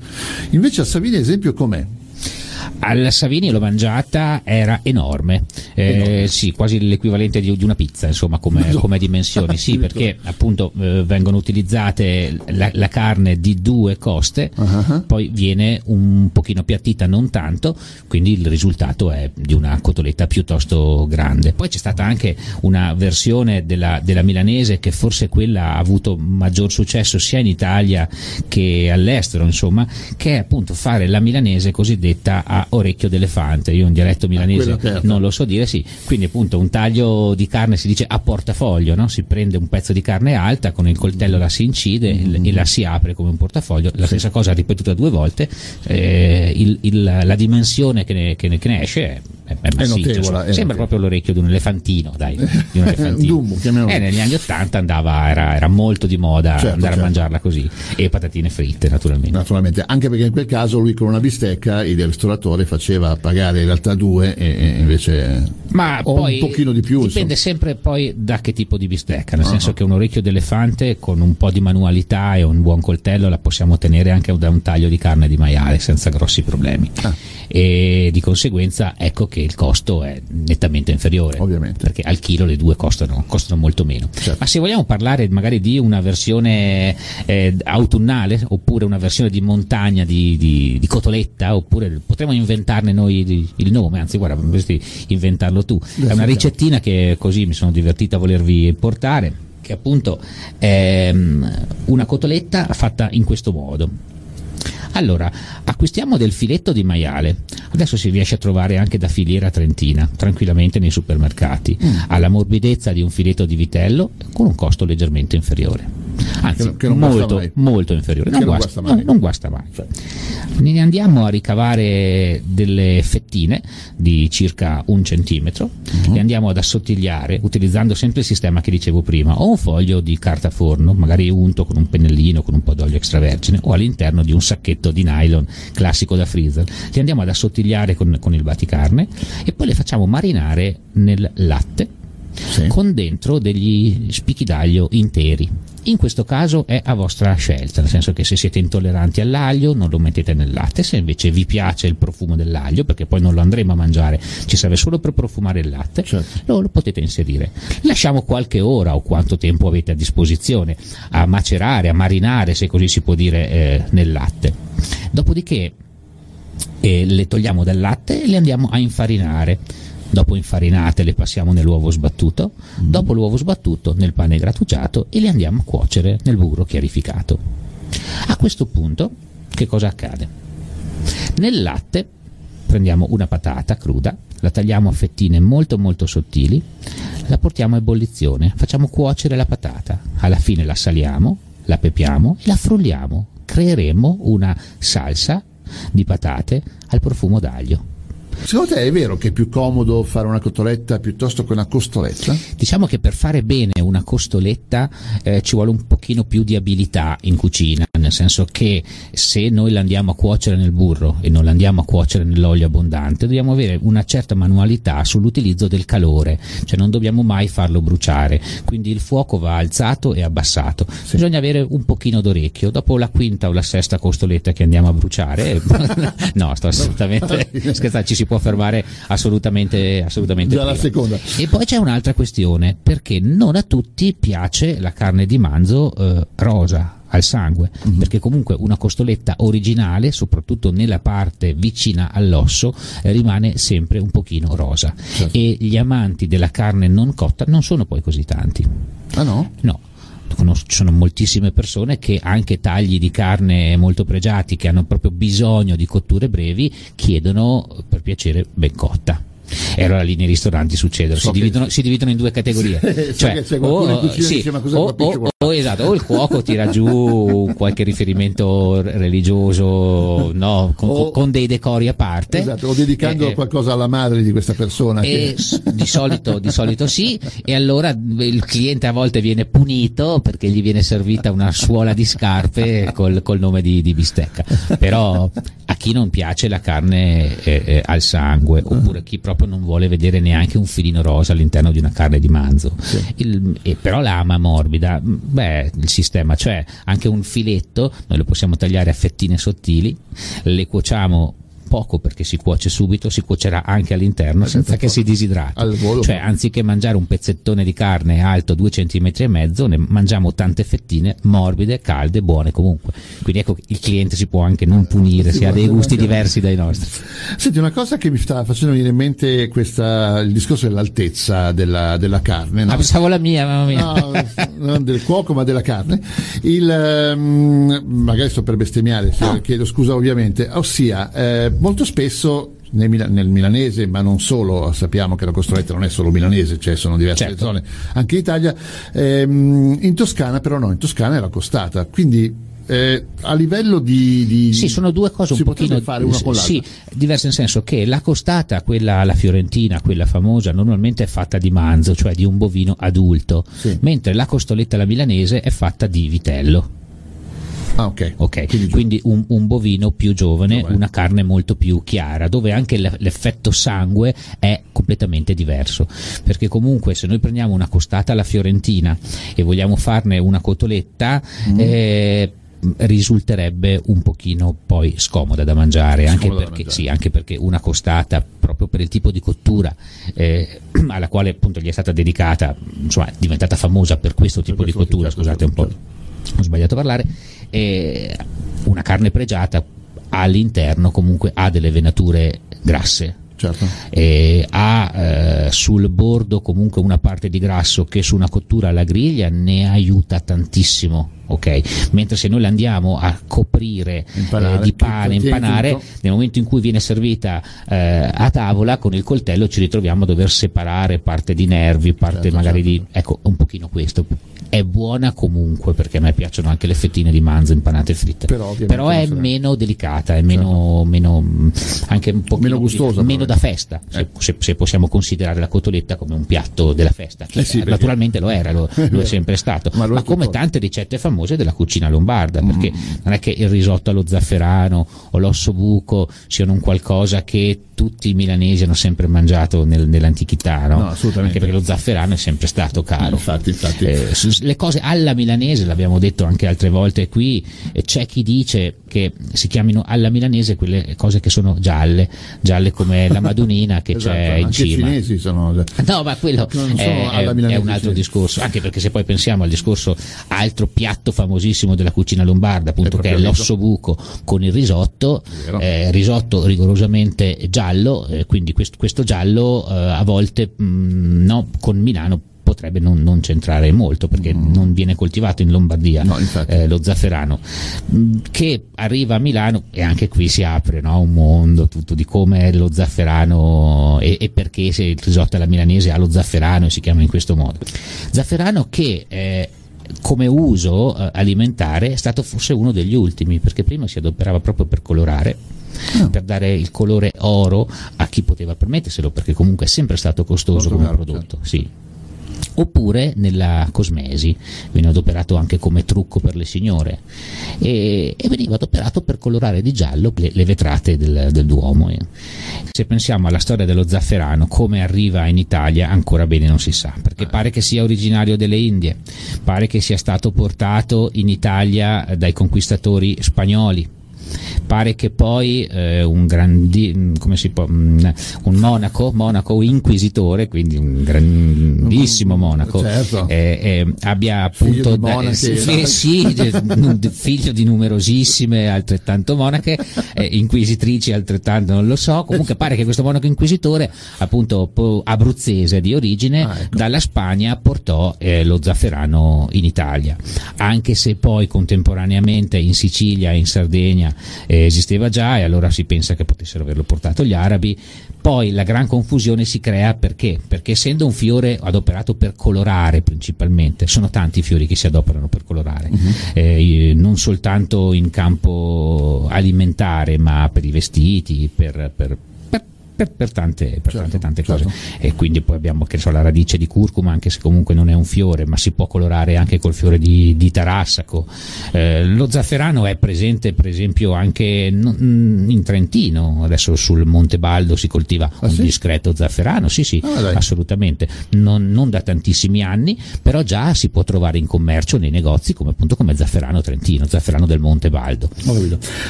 Invece a Savini, esempio, com'è? Al Savini l'ho mangiata, era enorme, eh, sì, quasi l'equivalente di, di, una pizza, insomma, come, no. come dimensioni, sì, perché appunto eh, vengono utilizzate la, la, carne di due coste, uh-huh. poi viene un pochino piattita, non tanto, quindi il risultato è di una cotoletta piuttosto grande. Poi c'è stata anche una versione della, della milanese che forse quella ha avuto maggior successo sia in Italia che all'estero, insomma, che è appunto fare la milanese cosiddetta a orecchio d'elefante. Io un dialetto milanese certo. non lo so dire, sì. Quindi appunto un taglio di carne si dice a portafoglio, no? si prende un pezzo di carne alta, con il coltello la si incide mm-hmm. e la si apre come un portafoglio. La stessa cosa ripetuta due volte. Eh, il, il, la dimensione che ne, che ne, che ne esce è è, è, massiccio, notevole, è sembra proprio l'orecchio di un elefantino, dai, di un elefantino. Dumbo, eh, negli anni Ottanta andava, era, era, molto di moda certo, andare certo. a mangiarla così e patatine fritte naturalmente. Naturalmente, anche perché in quel caso lui con una bistecca il ristoratore faceva pagare in realtà due e, e invece Ma poi un pochino di più. Dipende insomma. sempre poi da che tipo di bistecca, nel uh-huh. senso che un orecchio d'elefante con un po' di manualità e un buon coltello la possiamo tenere anche da un taglio di carne di maiale senza grossi problemi. Ah. E di conseguenza ecco che il costo è nettamente inferiore. Ovviamente. Perché al chilo le due costano, costano molto meno. Certo. Ma se vogliamo parlare magari di una versione eh, autunnale oppure una versione di montagna di, di, di cotoletta, oppure potremmo inventarne noi il nome, anzi guarda, potresti inventarlo tu. È una ricettina che così mi sono divertito a volervi portare che appunto è una cotoletta fatta in questo modo allora, acquistiamo del filetto di maiale, adesso si riesce a trovare anche da filiera trentina, tranquillamente nei supermercati, mm. ha la morbidezza di un filetto di vitello con un costo leggermente inferiore anzi che, che molto, molto, inferiore, non, non, guasta, mai. No, non guasta mai. Ne andiamo a ricavare delle fettine di circa un centimetro, uh-huh. le andiamo ad assottigliare utilizzando sempre il sistema che dicevo prima, o un foglio di carta forno, magari unto con un pennellino, con un po' d'olio extravergine, o all'interno di un sacchetto di nylon classico da freezer. Li andiamo ad assottigliare con, con il baticarne e poi le facciamo marinare nel latte sì. con dentro degli spicchi d'aglio interi in questo caso è a vostra scelta, nel senso che se siete intolleranti all'aglio non lo mettete nel latte, se invece vi piace il profumo dell'aglio, perché poi non lo andremo a mangiare, ci serve solo per profumare il latte, certo. lo, lo, potete inserire. Lasciamo qualche ora o quanto tempo avete a disposizione a macerare, a marinare, se così si può dire, eh, nel latte. Dopodiché eh, le togliamo dal latte e le andiamo a infarinare dopo infarinate le passiamo nell'uovo sbattuto, mm. dopo l'uovo sbattuto nel pane grattugiato e le andiamo a cuocere nel burro chiarificato. A questo punto che cosa accade? Nel latte prendiamo una patata cruda, la tagliamo a fettine molto molto sottili, la portiamo a ebollizione, facciamo cuocere la patata, alla fine la saliamo, la pepiamo e la frulliamo. Creeremo una salsa di patate al profumo d'aglio Secondo te è vero che è più comodo fare una cotoletta piuttosto che una costoletta? Diciamo che per fare bene una costoletta eh, ci vuole un pochino più di abilità in cucina, nel senso che se noi la andiamo a cuocere nel burro e non la andiamo a cuocere nell'olio abbondante, dobbiamo avere una certa manualità sull'utilizzo del calore, cioè non dobbiamo mai farlo bruciare, quindi il fuoco va alzato e abbassato. Sì. Bisogna avere un pochino d'orecchio, dopo la quinta o la sesta costoletta che andiamo a bruciare, no, sto assolutamente scherzando, ci si può fermare assolutamente, assolutamente Già la seconda. E poi c'è un'altra questione, perché non a tutti piace la carne di manzo eh, rosa al sangue, mm-hmm. perché comunque una costoletta originale, soprattutto nella parte vicina all'osso, eh, rimane sempre un pochino rosa. Certo. E gli amanti della carne non cotta non sono poi così tanti. Ah no? No ci sono moltissime persone che anche tagli di carne molto pregiati che hanno proprio bisogno di cotture brevi chiedono per piacere ben cotta e allora lì nei ristoranti succedono, so si, dividono, si, dividono, in due categorie. cioè, o, sì, o, o, o, esatto, o il cuoco tira giù qualche riferimento religioso no, con, con, dei decori a parte. Esatto, o dedicando eh, qualcosa alla madre di questa persona. Che... Di, solito, di solito sì, e allora il cliente a volte viene punito perché gli viene servita una suola di scarpe col, col nome di, di, bistecca. Però a chi non piace la carne eh, eh, al sangue, oppure chi proprio non vuole vedere neanche un filino rosa all'interno di una carne di manzo. Sì. Il, e, però l'ama morbida, beh, il sistema, cioè anche un filetto, noi lo possiamo tagliare a fettine sottili, le cuociamo poco perché si cuoce subito, si cuocerà anche all'interno senza che si disidrati. Cioè, anziché mangiare un pezzettone di carne alto 2 cm e mezzo, ne mangiamo tante fettine morbide, calde, buone comunque. Quindi ecco il cliente si può anche non punire se ha dei gusti diversi dai nostri. Senti, una cosa che mi sta facendo venire in mente questa, il discorso dell'altezza della, della carne. No? Ah, pensavo la mia, mamma mia. No, non del cuoco, ma della carne. Il, um, magari sto per bestemmiare, chiedo scusa ovviamente, ossia eh, molto spesso nel, nel, milanese, ma non solo, sappiamo che la Costroletta non è solo milanese, cioè sono diverse certo. zone anche in Italia, ehm, in Toscana però no, in Toscana è la costata, quindi eh, a livello di, di, sì sono due cose un pochino fare una con sì, diverse nel senso che la costata quella la fiorentina quella famosa normalmente è fatta di manzo cioè di un bovino adulto sì. mentre la costoletta la milanese è fatta di vitello Ah, ok. okay. Quindi, Quindi un, un, bovino più giovane, giovane, una carne molto più chiara, dove anche l'effetto sangue è completamente diverso. Perché comunque se noi prendiamo una costata alla fiorentina e vogliamo farne una cotoletta, mm. eh, risulterebbe un pochino poi scomoda da mangiare, anche perché, da mangiare. Sì, anche perché, una costata proprio per il tipo di cottura eh, alla quale appunto gli è stata dedicata, insomma è diventata famosa per questo tipo per questo di cottura, scusate un po', ho sbagliato a parlare, eh, una carne pregiata all'interno comunque ha delle venature grasse. Certo. Ha eh, sul bordo comunque una parte di grasso che su una cottura alla griglia ne aiuta tantissimo ok? Mentre se noi la andiamo a coprire eh, di pane, impanare, nel momento in cui viene servita eh, a tavola con il coltello ci ritroviamo a dover separare parte di nervi, parte certo, magari certo. di... ecco, un pochino questo è buona comunque perché a me piacciono anche le fettine di manzo impanate e fritte però, però è meno delicata è meno, certo. meno anche un po' meno gustosa meno da festa eh. se, se, possiamo considerare la cotoletta come un piatto della festa eh sì, naturalmente lo era lo, lo è sempre stato ma, ma come tante ricette famose della cucina lombarda perché mm. non è che il risotto allo zafferano o l'osso buco siano un qualcosa che tutti i milanesi hanno sempre mangiato nel, nell'antichità, no? no assolutamente. Anche perché lo zafferano è sempre stato caro. Infatti, infatti. Eh, le cose alla milanese, l'abbiamo detto anche altre volte qui, c'è chi dice che si chiamino alla milanese quelle cose che sono gialle, gialle come la madunina che esatto, c'è in cima. I cinesi sono No, ma quello è, è, è, un altro discorso, anche perché se poi pensiamo al discorso altro piatto famosissimo della cucina lombarda, appunto è che è l'osso buco con il risotto, eh, risotto rigorosamente giallo, eh, quindi questo, questo giallo eh, a volte mh, mm, no, con Milano potrebbe non, non centrare molto perché mm. non viene coltivato in Lombardia no, eh, lo zafferano mm, che arriva a Milano e anche qui si apre no, un mondo tutto di come lo zafferano e, e, perché se il risotto alla milanese ha lo zafferano e si chiama in questo modo zafferano che eh, come uso eh, alimentare è stato forse uno degli ultimi perché prima si adoperava proprio per colorare ah. per dare il colore oro a chi poteva permetterselo, perché comunque è sempre stato costoso Molto come caro, prodotto. Certo. Sì oppure nella cosmesi, veniva adoperato anche come trucco per le signore. E, e veniva adoperato per colorare di giallo le, le vetrate del, del Duomo. Se pensiamo alla storia dello zafferano, come arriva in Italia, ancora bene non si sa, perché pare che sia originario delle Indie, pare che sia stato portato in Italia dai conquistatori spagnoli Pare che poi eh, un, grandi, come si può, mm, un monaco, monaco inquisitore, quindi un grandissimo monaco, certo. eh, eh, abbia appunto figlio eh, sì, figlio di numerosissime altrettanto monache, eh, inquisitrici altrettanto non lo so, comunque pare che questo monaco inquisitore, appunto abruzzese di origine, ah, ecco. dalla Spagna portò eh, lo zafferano in Italia, anche se poi contemporaneamente in Sicilia e in Sardegna eh, esisteva già e allora si pensa che potessero averlo portato gli arabi. Poi la gran confusione si crea perché? Perché essendo un fiore adoperato per colorare principalmente, sono tanti i fiori che si adoperano per colorare, uh-huh. eh, non soltanto in campo alimentare ma per i vestiti, per, per per, per, tante, per certo, tante, tante certo. cose. E quindi poi abbiamo che so, la radice di curcuma, anche se comunque non è un fiore, ma si può colorare anche col fiore di, di tarassaco. Eh, lo zafferano è presente, per esempio, anche mm, in Trentino. Adesso sul Monte Baldo si coltiva ah, un sì? discreto zafferano, sì, sì, ah, assolutamente. Non, non, da tantissimi anni, però già si può trovare in commercio nei negozi come appunto come zafferano trentino, zafferano del Monte Baldo.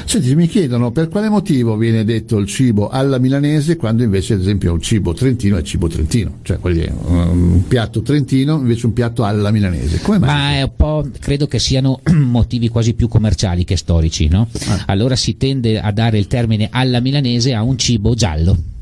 Senti, mi chiedono per quale motivo viene detto il cibo alla milanese quando invece ad esempio un cibo trentino è cibo trentino, cioè un piatto trentino invece un piatto alla milanese. Come mai? Ma è un po', credo che siano motivi quasi più commerciali che storici, no? Ah. Allora si tende a dare il termine alla milanese a un cibo giallo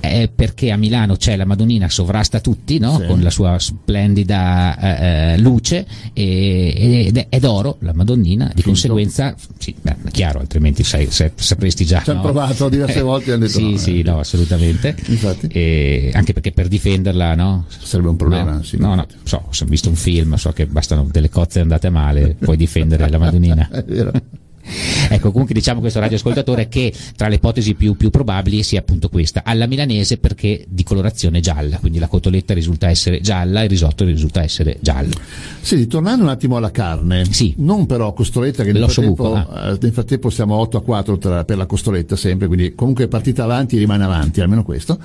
eh, perché a Milano c'è la Madonnina sovrasta tutti no? sì. con la sua splendida eh, eh luce e, ed è d'oro la Madonnina, di Finto. conseguenza, sì, beh, chiaro, altrimenti sai, sai, sapresti già. Ci hanno no? provato diverse volte e hanno detto sì, no. Sì, eh. no, assolutamente. E anche perché per difenderla, no? Sarebbe un problema. No, sì, no, no, so, ho visto un film, so che bastano delle cozze andate male, puoi difendere la Madonnina. Ecco, comunque diciamo questo radioascoltatore che tra le ipotesi più, più, probabili sia appunto questa, alla milanese perché di colorazione gialla, quindi la cotoletta risulta essere gialla e il risotto risulta essere giallo. Sì, tornando un attimo alla carne, sì. non però costoletta che nel frattempo, buco, ah. Eh, nel frattempo, siamo 8 a 4 tra, per la costoletta sempre, quindi comunque è partita avanti e rimane avanti, almeno questo.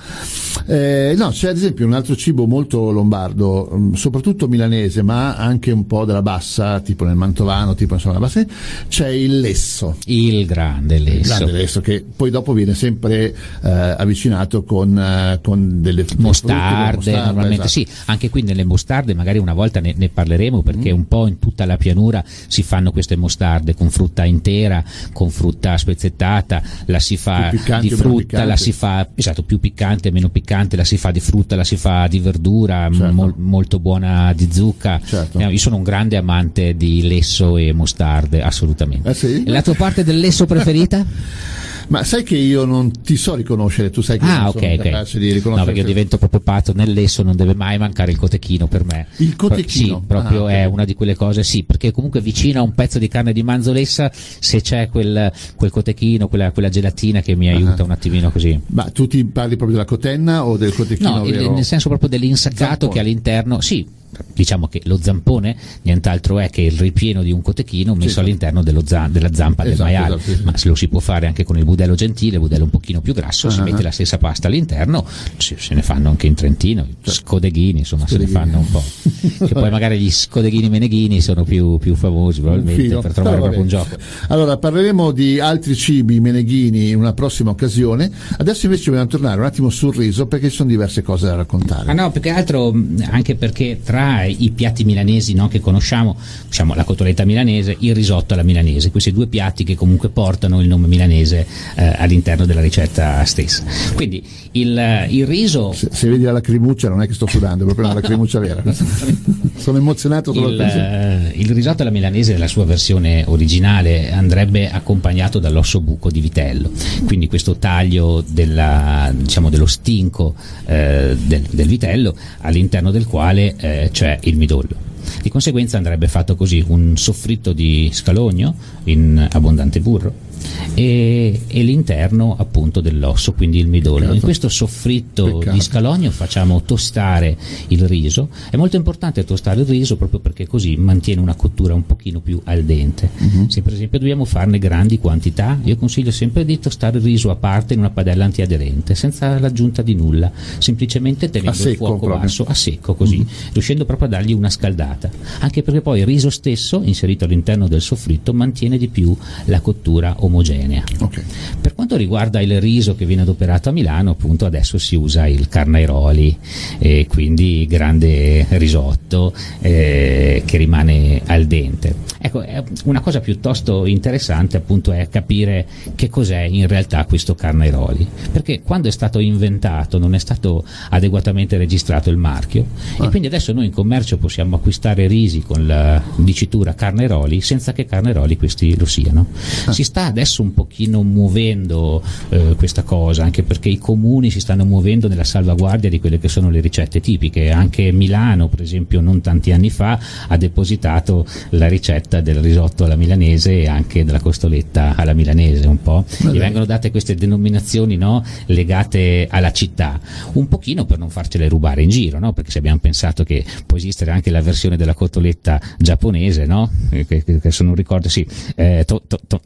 Eh, no, c'è ad esempio un altro cibo molto lombardo, mm, soprattutto milanese, ma anche un po' della bassa, tipo nel mantovano, tipo insomma la bassa, c'è il lesso. Il grande lesso. Il grande lesso che poi dopo viene sempre eh, avvicinato con, eh, con delle mostarde, mostarde normalmente esatto. sì, anche qui nelle mostarde magari una volta ne, ne parleremo perché mm. un po' in tutta la pianura si fanno queste mostarde con frutta intera, con frutta spezzettata, la si fa di frutta, la si fa esatto, più piccante, meno piccante, la si fa di frutta, la si fa di verdura, certo. mo- molto buona di zucca. Certo. Eh, io sono un grande amante di lesso e mostarde, assolutamente. Eh sì? La tua parte del lesso preferita? Ma sai che io non ti so riconoscere, tu sai che ah, non okay, sono capace di riconoscere. No, perché io divento proprio pazzo, nel lesso non deve mai mancare il cotechino per me. Il cotechino? Sì, proprio ah, è una di quelle cose, sì, perché comunque vicino a un pezzo di carne di manzolessa, se c'è quel, quel cotechino, quella, quella, gelatina che mi aiuta uh-huh. un attimino così. Ma tu ti parli proprio della cotenna o del cotechino? No, il, nel senso proprio dell'insaccato Zampone. che all'interno, sì, diciamo che lo zampone nient'altro è che il ripieno di un cotechino messo sì, all'interno za- della zampa esatto, del maiale esatto, sì. ma se lo si può fare anche con il budello gentile il budello un pochino più grasso uh-huh. si mette la stessa pasta all'interno se, se ne fanno anche in Trentino certo. scodeghini insomma scodeghini. se ne fanno un po' che poi magari gli scodeghini meneghini sono più, più famosi probabilmente per trovare proprio un gioco allora parleremo di altri cibi meneghini in una prossima occasione adesso invece dobbiamo tornare un attimo sul riso perché ci sono diverse cose da raccontare ah no più che altro anche perché tra tra i piatti milanesi no, che conosciamo, diciamo la cotoletta milanese, il risotto alla milanese, questi due piatti che comunque portano il nome milanese eh, all'interno della ricetta stessa. Quindi il, il riso... Se, se, vedi la lacrimuccia non è che sto sudando, è proprio una lacrimuccia vera. Sono emozionato solo il, eh, il risotto alla milanese nella sua versione originale andrebbe accompagnato dall'osso buco di vitello, quindi questo taglio della, diciamo, dello stinco eh, del, del, vitello all'interno del quale eh, c'è il midollo. Di conseguenza andrebbe fatto così un soffritto di scalogno in abbondante burro e, e l'interno appunto dell'osso, quindi il midollo. Peccato. In questo soffritto Peccato. di scalogno facciamo tostare il riso. È molto importante tostare il riso proprio perché così mantiene una cottura un pochino più al dente. Mhm. Se per esempio dobbiamo farne grandi quantità, io consiglio sempre di tostare il riso a parte in una padella antiaderente, senza l'aggiunta di nulla, semplicemente tenendo secco il fuoco proprio. Basso, a secco così, riuscendo proprio a dargli una scaldata. Anche perché poi il riso stesso, inserito all'interno del soffritto, mantiene di più la cottura omogenea. Ok. Per quanto riguarda il riso che viene adoperato a Milano, appunto adesso si usa il carnairoli, e quindi grande risotto eh, che rimane al dente. Ecco, una cosa piuttosto interessante appunto è capire che cos'è in realtà questo carnairoli, perché quando è stato inventato non è stato adeguatamente registrato il marchio e quindi adesso noi in commercio possiamo acquistare risi con la dicitura carnairoli senza che carnairoli questi lo siano. Si sta adesso un pochino muovendo eh, questa cosa, anche perché i comuni si stanno muovendo nella salvaguardia di quelle che sono le ricette tipiche. Anche Milano, per esempio, non tanti anni fa ha depositato la ricetta del risotto alla milanese e anche della costoletta alla milanese un po'. Gli vengono date queste denominazioni no, legate alla città, un pochino per non farcele rubare in giro, no? perché se abbiamo pensato che può esistere anche la versione della cotoletta giapponese, no? Che, che, che se non ricordo, sì, eh, to, to, to,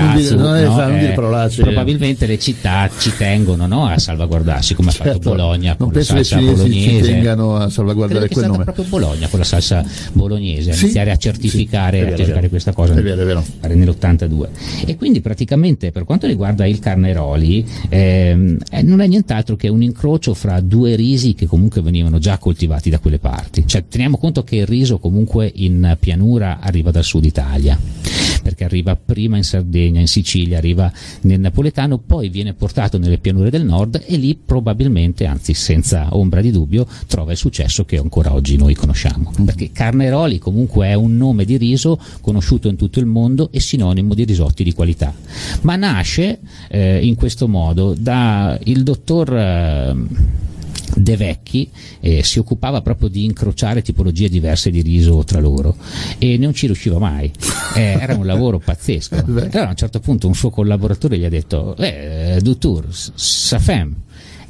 to- tonkatsu, Non dire- non no? non Eh, parolacce. probabilmente le città ci tengono no? a salvaguardarsi, come ha fatto Certo. Bologna Non con la penso che ci bolognese. tengano a Credo salvaguardare che quel nome. proprio Bologna con la salsa bolognese, a Sì, iniziare a sì, certificare, a vero, è certificare questa cosa È vero, è vero. pare nell'82 e quindi praticamente per quanto riguarda il carneroli ehm, eh, non è nient'altro che un incrocio fra due risi che comunque venivano già coltivati da quelle parti cioè teniamo conto che il riso comunque in pianura arriva dal sud Italia perché arriva prima in Sardegna, in Sicilia, arriva nel napoletano, poi viene portato nelle pianure del nord e lì probabilmente, anzi senza ombra di dubbio, trova il successo che ancora oggi noi conosciamo. Perché Carneroli comunque è un nome di riso conosciuto in tutto il mondo e sinonimo di risotti di qualità. Ma nasce eh, in questo modo da il dottor... eh, De Vecchi eh, si occupava proprio di incrociare tipologie diverse di riso tra loro e non ci riusciva mai. Eh, era un lavoro pazzesco. Allora a un certo punto un suo collaboratore gli ha detto: eh, Dutour, sa fem.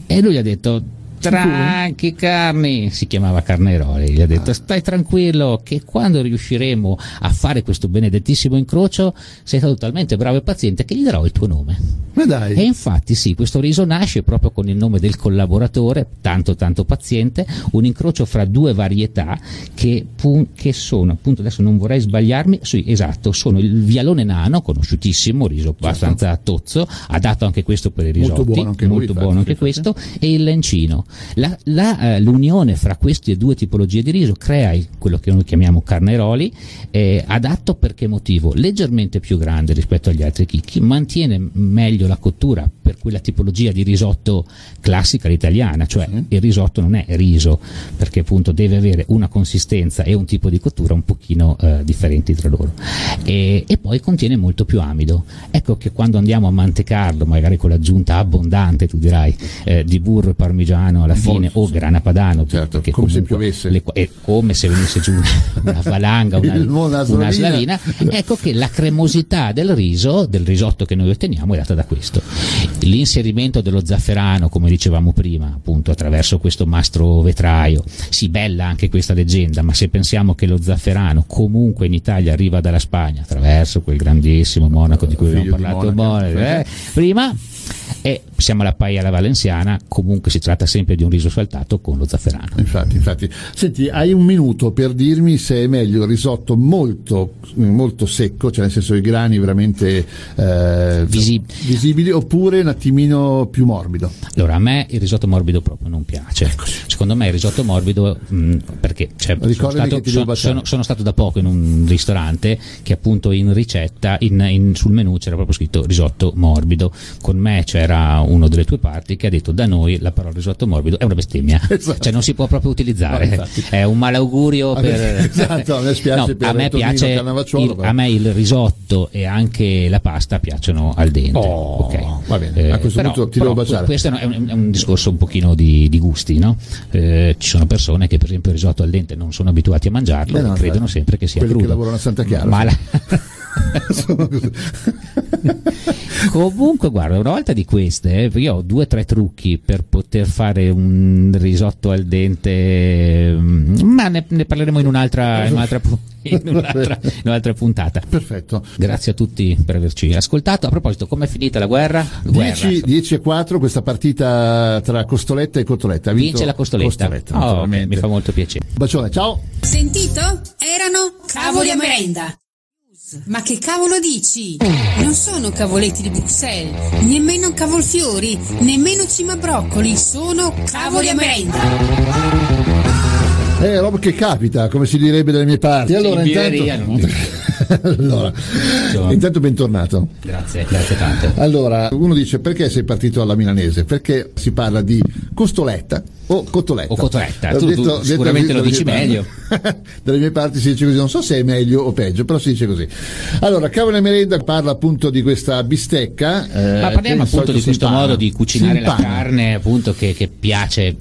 E lui gli ha detto. Tranchi carni, si chiamava Carneroli, gli ha detto stai tranquillo che quando riusciremo a fare questo benedettissimo incrocio sei stato talmente bravo e paziente che gli darò il tuo nome. Ma dai. E infatti sì, questo riso nasce proprio con il nome del collaboratore, tanto tanto paziente, un incrocio fra due varietà che, pu- che sono, appunto adesso non vorrei sbagliarmi, sì esatto, sono il vialone nano, conosciutissimo, riso abbastanza tozzo, adatto anche questo per i Molto risotti, buono anche molto buono anche questo, e il lencino. Eh, l'unione fra queste due tipologie di riso crea il- quello che noi chiamiamo carneroli, eh, adatto per che motivo? Leggermente più grande rispetto agli altri chicchi, mantiene meglio la cottura per quella tipologia di risotto classica italiana, cioè il risotto non è riso, perché appunto deve avere una consistenza e un tipo di cottura un pochino eh, differenti tra loro. E, e poi contiene molto più amido. Ecco che quando andiamo a mantecarlo, magari con l'aggiunta abbondante, tu dirai, eh, di burro e parmigiano alla fine o grana padano, Certo, come se piovesse. le- è come se venisse giù una valanga, una, Una una slavina. Ecco che la cremosità del riso, del risotto che noi otteniamo, è data da questo. L'inserimento dello zafferano, come dicevamo prima, appunto attraverso questo mastro vetraio. Sì, bella anche questa leggenda, ma se pensiamo che lo zafferano comunque in Italia arriva dalla Spagna attraverso quel grandissimo monaco di cui abbiamo parlato monaca. mo- eh, prima, e siamo alla paia alla valenziana, comunque si tratta sempre di un riso saltato con lo zafferano. Infatti, infatti. Senti, hai un minuto per dirmi se è meglio il risotto molto, molto secco, cioè nel senso i grani veramente eh, Visib- visibili, oppure un attimino più morbido. Allora, a me il risotto morbido proprio non piace. Secondo me il risotto morbido, mh, perché cioè, sono, stato, che ti so- devo baciare. sono- sono stato da poco in un ristorante che appunto in ricetta, in- in- sul menù c'era proprio scritto risotto morbido. Con me c'era uno delle tue parti che ha detto da noi la parola risotto morbido è una bestemmia. Esatto. Cioè non si può proprio utilizzare. No, è un malaugurio A per... esatto, a me spiace No, per a me piace il- a me il risotto e anche la pasta piacciono al dente. Oh, ok. Eh, va bene, a questo però- punto ti devo baciare. Questo è un, è un discorso un pochino di, di gusti, no? Eh, ci sono persone che per esempio il risotto al dente non sono abituati a mangiarlo Eh no, e credono sempre che sia Quelli che crudo. lavorano a Santa Chiara, Ma la-. Comunque, guarda, una volta di queste, eh, io ho due o tre trucchi per poter fare un risotto al dente, mm, ma ne, ne parleremo in un'altra, in un'altra, in un'altra, in un'altra puntata. Perfetto. Grazie a tutti per averci ascoltato. A proposito, com'è finita la guerra? guerra 10, 10 e 4 questa partita tra Costoletta e Cotoletta. Ha vinto Vince la Costoletta. Costoletta, Oh, ok, naturalmente. mi fa molto piacere. Bacione, ciao. Sentito? Erano cavoli a merenda. Ma che cavolo dici? Non sono cavoletti di Bruxelles, nemmeno cavolfiori, nemmeno cimabroccoli, sono cavoli a merenda. È roba che capita, come si direbbe dalle mie parti. Allora, in intanto... allora, intanto bentornato. Grazie, grazie tante. Allora, uno dice perché sei partito alla milanese? Perché si parla di costoletta o cotoletta. O cotoletta, tu- tu sicuramente lo dalle dici meglio. dalle mie parti si dice così, non so se è meglio o peggio, però si dice così. Allora, Cavolo e Merenda parla appunto di questa bistecca. eh, Ma parliamo appunto di questo impana. modo di cucinare la carne appunto che, che piace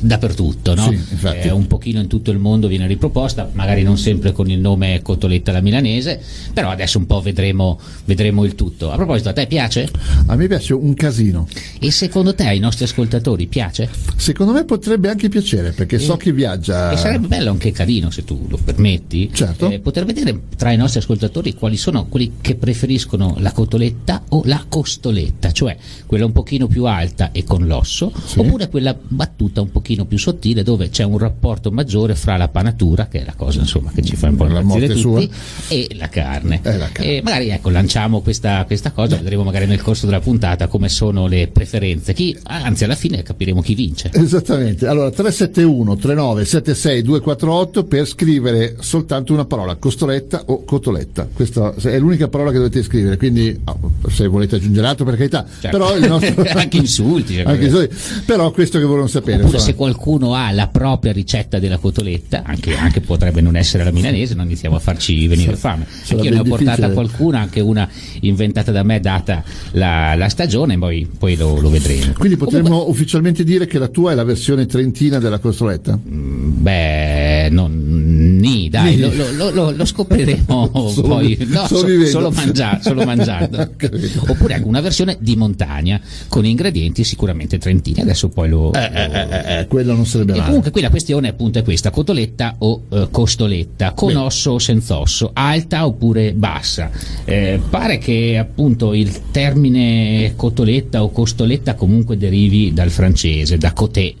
dappertutto, no? Sì, infatti. Eh, un pochino in tutto il mondo viene riproposta, magari non sempre con il nome cotoletta alla milanese, però adesso un po' vedremo, vedremo il tutto. A proposito, a te piace? A me piace un casino. E secondo te ai nostri ascoltatori piace? Secondo me potrebbe anche piacere perché so che viaggia. E sarebbe bello anche carino, se tu lo permetti. Certo. eh, poter vedere tra i nostri ascoltatori quali sono quelli che preferiscono la cotoletta o la costoletta, cioè quella un pochino più alta e con l'osso, Sì. oppure quella battuta un pochino più sottile dove c'è un rapporto maggiore fra la panatura, che è la cosa insomma che ci fa un po' La impazzire morte tutti, e la carne. Eh, la carne. E magari ecco, lanciamo questa, questa cosa, vedremo magari nel corso della puntata come sono le preferenze, chi, anzi alla fine capiremo chi vince. Esattamente, allora 371 39 76 248 per scrivere soltanto una parola, costoletta o cotoletta. Questa è l'unica parola che dovete scrivere, quindi ah, se volete aggiungere altro per carità, Certo. però il nostro... Anche insulti, cioè, Anche insulti. però questo che volevo sapere. Oppure insomma. se qualcuno ha la propria ricetta della cotoletta, anche, anche potrebbe non essere la milanese, non iniziamo a farci venire fame. sarà io ne ho portata difficile. qualcuna, anche una inventata da me, data la, la stagione, poi, poi lo, lo vedremo. Quindi potremmo Comunque, ufficialmente dire che la tua è la versione trentina della costoletta? beh, non, ni, dai, Ni. lo, lo- lo- scopriremo Solo- poi. No, solo so- solo, mangia- solo mangiando. Oppure anche una versione di montagna con ingredienti sicuramente trentini. Adesso poi lo, Eh, eh, eh, eh, quello non sarebbe E male. comunque qui la questione appunto è questa, cotoletta o eh, costoletta, con Bene. osso o senza osso, alta oppure bassa. Eh, pare che appunto il termine cotoletta o costoletta comunque derivi dal francese, da côté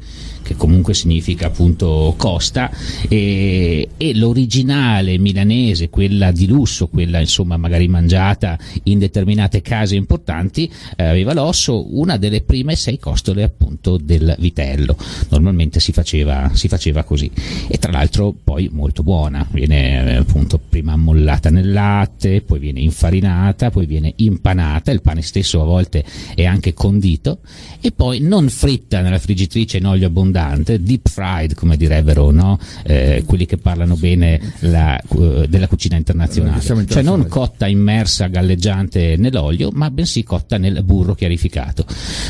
che comunque significa appunto costa e, e l'originale milanese, quella di lusso, quella insomma magari mangiata in determinate case importanti, eh, aveva l'osso, una delle prime sei costole appunto del vitello. Normalmente si faceva, si faceva così e tra l'altro poi molto buona, viene eh, appunto prima ammollata nel latte, poi viene infarinata, poi viene impanata, il pane stesso a volte è anche condito e poi non fritta nella friggitrice in olio abbondante, deep fried come direbbero no? Eh, quelli che parlano bene la- della cucina internazionale, cioè non cotta immersa galleggiante nell'olio, ma bensì cotta nel burro chiarificato.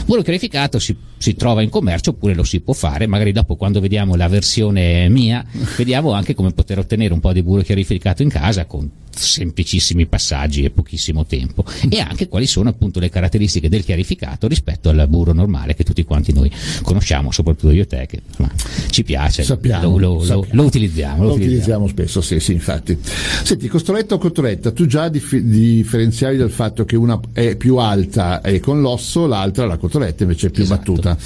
Burro chiarificato si, si trova in commercio oppure lo si può fare, magari dopo quando vediamo la versione mia, vediamo anche come poter ottenere un po' di burro chiarificato in casa con semplicissimi passaggi e pochissimo tempo e anche quali sono appunto le caratteristiche del chiarificato rispetto al burro normale che tutti quanti noi conosciamo, soprattutto io e te che insomma, ci piace, Sappiamo, lo, lo- lo- sappiamo. lo utilizziamo. Lo Lo utilizziamo spesso, sì, sì, infatti. Senti, costoletta o cotoletta, tu già dif- differenziavi dal fatto che una è più alta e con l'osso, l'altra, la cotoletta, invece è più Esatto. battuta.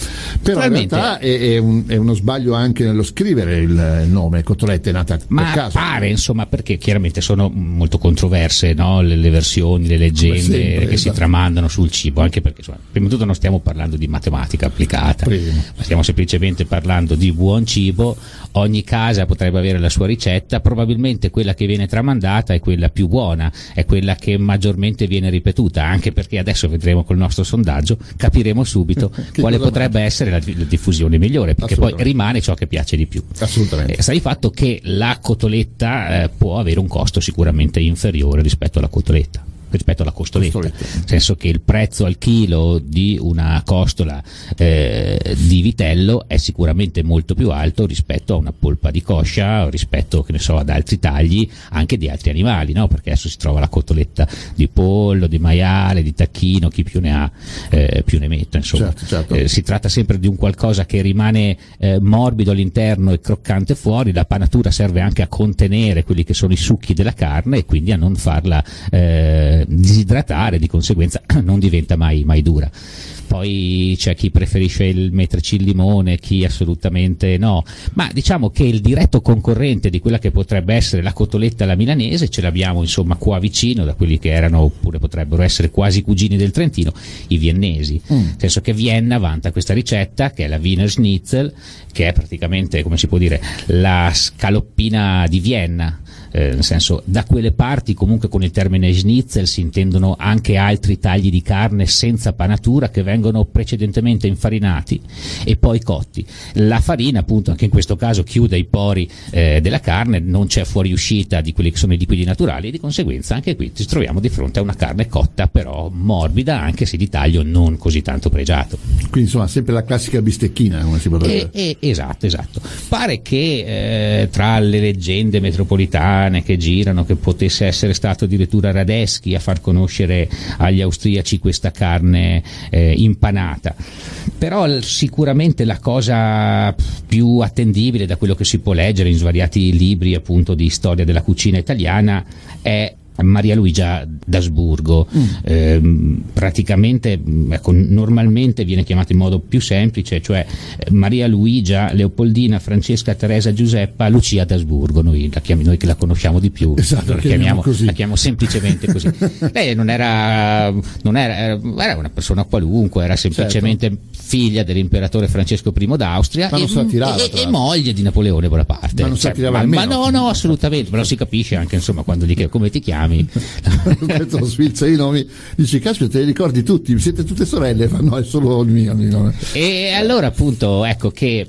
Però in realtà è, è un- è uno sbaglio anche nello scrivere il, nome, cotoletta è nata Ma per caso. pare, insomma, perché chiaramente sono molto controverse no? le, le versioni, le leggende sempre, che si esatto. tramandano sul cibo, anche perché insomma, prima di tutto non stiamo parlando di matematica applicata, Primo. ma stiamo semplicemente parlando di buon cibo, ogni casa potrebbe avere la sua ricetta, probabilmente quella che viene tramandata è quella più buona, è quella che maggiormente viene ripetuta, anche perché adesso vedremo col nostro sondaggio, capiremo subito quale potrebbe essere la, la diffusione migliore, perché poi rimane ciò che piace di più. Assolutamente. Eh, sta di fatto che la cotoletta eh, può avere un costo sicuramente inferiore rispetto alla cotoletta. Rispetto alla costoletta, Costoletta. nel senso che il prezzo al chilo di una costola eh, di vitello è sicuramente molto più alto rispetto a una polpa di coscia rispetto che ne so, ad altri tagli anche di altri animali, no? perché adesso si trova la cotoletta di pollo, di maiale, di tacchino, chi più ne ha eh, più ne metta. Insomma. Certo, certo. Eh, si tratta sempre di un qualcosa che rimane eh, morbido all'interno e croccante fuori, la panatura serve anche a contenere quelli che sono i succhi della carne e quindi a non farla eh, disidratare, di conseguenza non diventa mai, mai dura. Poi c'è chi preferisce il metterci il limone, chi assolutamente no, ma diciamo che il diretto concorrente di quella che potrebbe essere la cotoletta alla milanese ce l'abbiamo insomma qua vicino da quelli che erano oppure potrebbero essere quasi cugini del Trentino, i viennesi. Nel senso che Vienna vanta questa ricetta che è la Wiener Schnitzel, che è praticamente, come si può dire, la scaloppina di Vienna. Eh, nel senso, da quelle parti comunque con il termine schnitzel si intendono anche altri tagli di carne senza panatura che vengono precedentemente infarinati e poi cotti. La farina, appunto, anche in questo caso chiude i pori eh, della carne, non c'è fuoriuscita di quelli che sono i liquidi naturali e di conseguenza anche qui ci troviamo di fronte a una carne cotta però morbida anche se di taglio non così tanto pregiato. Quindi insomma sempre la classica bistecchina, come si potrebbe Eh, eh, esatto, esatto. Pare che eh, tra le leggende metropolitane che girano che potesse essere stato addirittura Radeschi a far conoscere agli austriaci questa carne eh, impanata. Però sicuramente la cosa più attendibile da quello che si può leggere in svariati libri appunto di storia della cucina italiana è Maria Luigia d'Asburgo, Ehm, praticamente mh, ecco, normalmente viene chiamata in modo più semplice, cioè eh, Maria Luigia, Leopoldina, Francesca, Teresa, Giuseppa, Lucia d'Asburgo, noi, la chiami- noi che la conosciamo di più, Esatto, la, chiamiamo la chiamiamo semplicemente così. Lei non era, non era, era una persona qualunque, era semplicemente figlia dell'imperatore Francesco I d'Austria e, tirava, e- e moglie di Napoleone Bonaparte. Ma non Cioè, ma, ma no, no, assolutamente, ma lo si capisce anche insomma quando chiedi come ti chiami. questo lo sfilza i nomi, dici caspita te li ricordi tutti, siete tutte sorelle, fa no è solo il mio, il nome. E allora appunto ecco che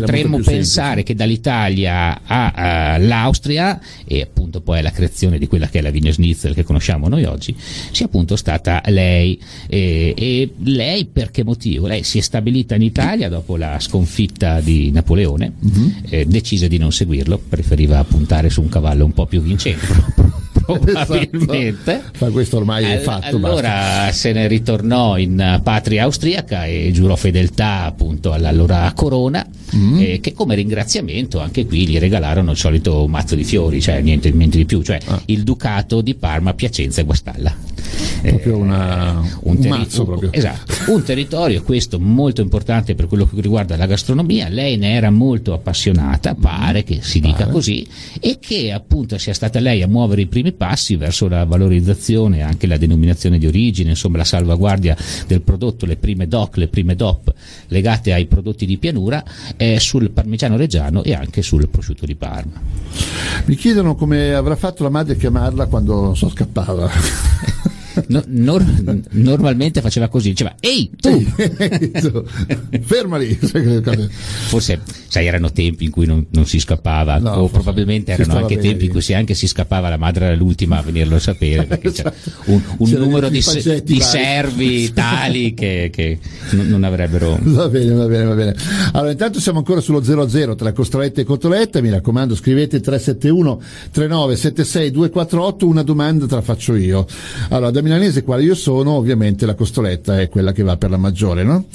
potremmo pensare che dall'Italia all'Austria e appunto poi alla creazione di quella che è la Wiener Schnitzel che conosciamo noi oggi sia appunto stata lei e, e lei per che motivo? Lei si è stabilita in Italia dopo la sconfitta di Napoleone Mhm. eh, decise di non seguirlo preferiva puntare su un cavallo un po' più vincente probabilmente Esatto. Fa questo ormai è All- fatto, allora se ne ritornò in eh, patria austriaca e giurò fedeltà appunto all'allora corona Mm. eh, che come ringraziamento anche qui gli regalarono il solito mazzo di fiori cioè niente, niente di più cioè Ah. il ducato di Parma, Piacenza e Guastalla proprio una, un, terri- mazzo proprio. Esatto, un territorio questo molto importante per quello che riguarda la gastronomia, lei ne era molto appassionata, pare che si dica Pare. così, e che appunto sia stata lei a muovere i primi passi verso la valorizzazione, anche la denominazione di origine, insomma la salvaguardia del prodotto, le prime DOC, le prime DOP legate ai prodotti di pianura eh, sul parmigiano reggiano e anche sul prosciutto di Parma. Mi chiedono come avrà fatto la madre a chiamarla quando non so scappava. No- nor- normalmente faceva così, diceva ehi tu! Fermali! Forse, sai, erano tempi in cui non, non si scappava, No, o probabilmente erano anche tempi in lì. cui se anche si scappava la madre era l'ultima a venirlo a sapere, perché c'era un, un C'erano numero di, se- di servi tali che, che non, non avrebbero... Va bene, va bene, va bene. Allora, intanto siamo ancora sullo 00 tra costoletta e cotoletta. Mi raccomando, scrivete 371 3976 248. Una domanda te la faccio io. Allora, milanese, quale io sono, ovviamente la costoletta è quella che va per la maggiore, no?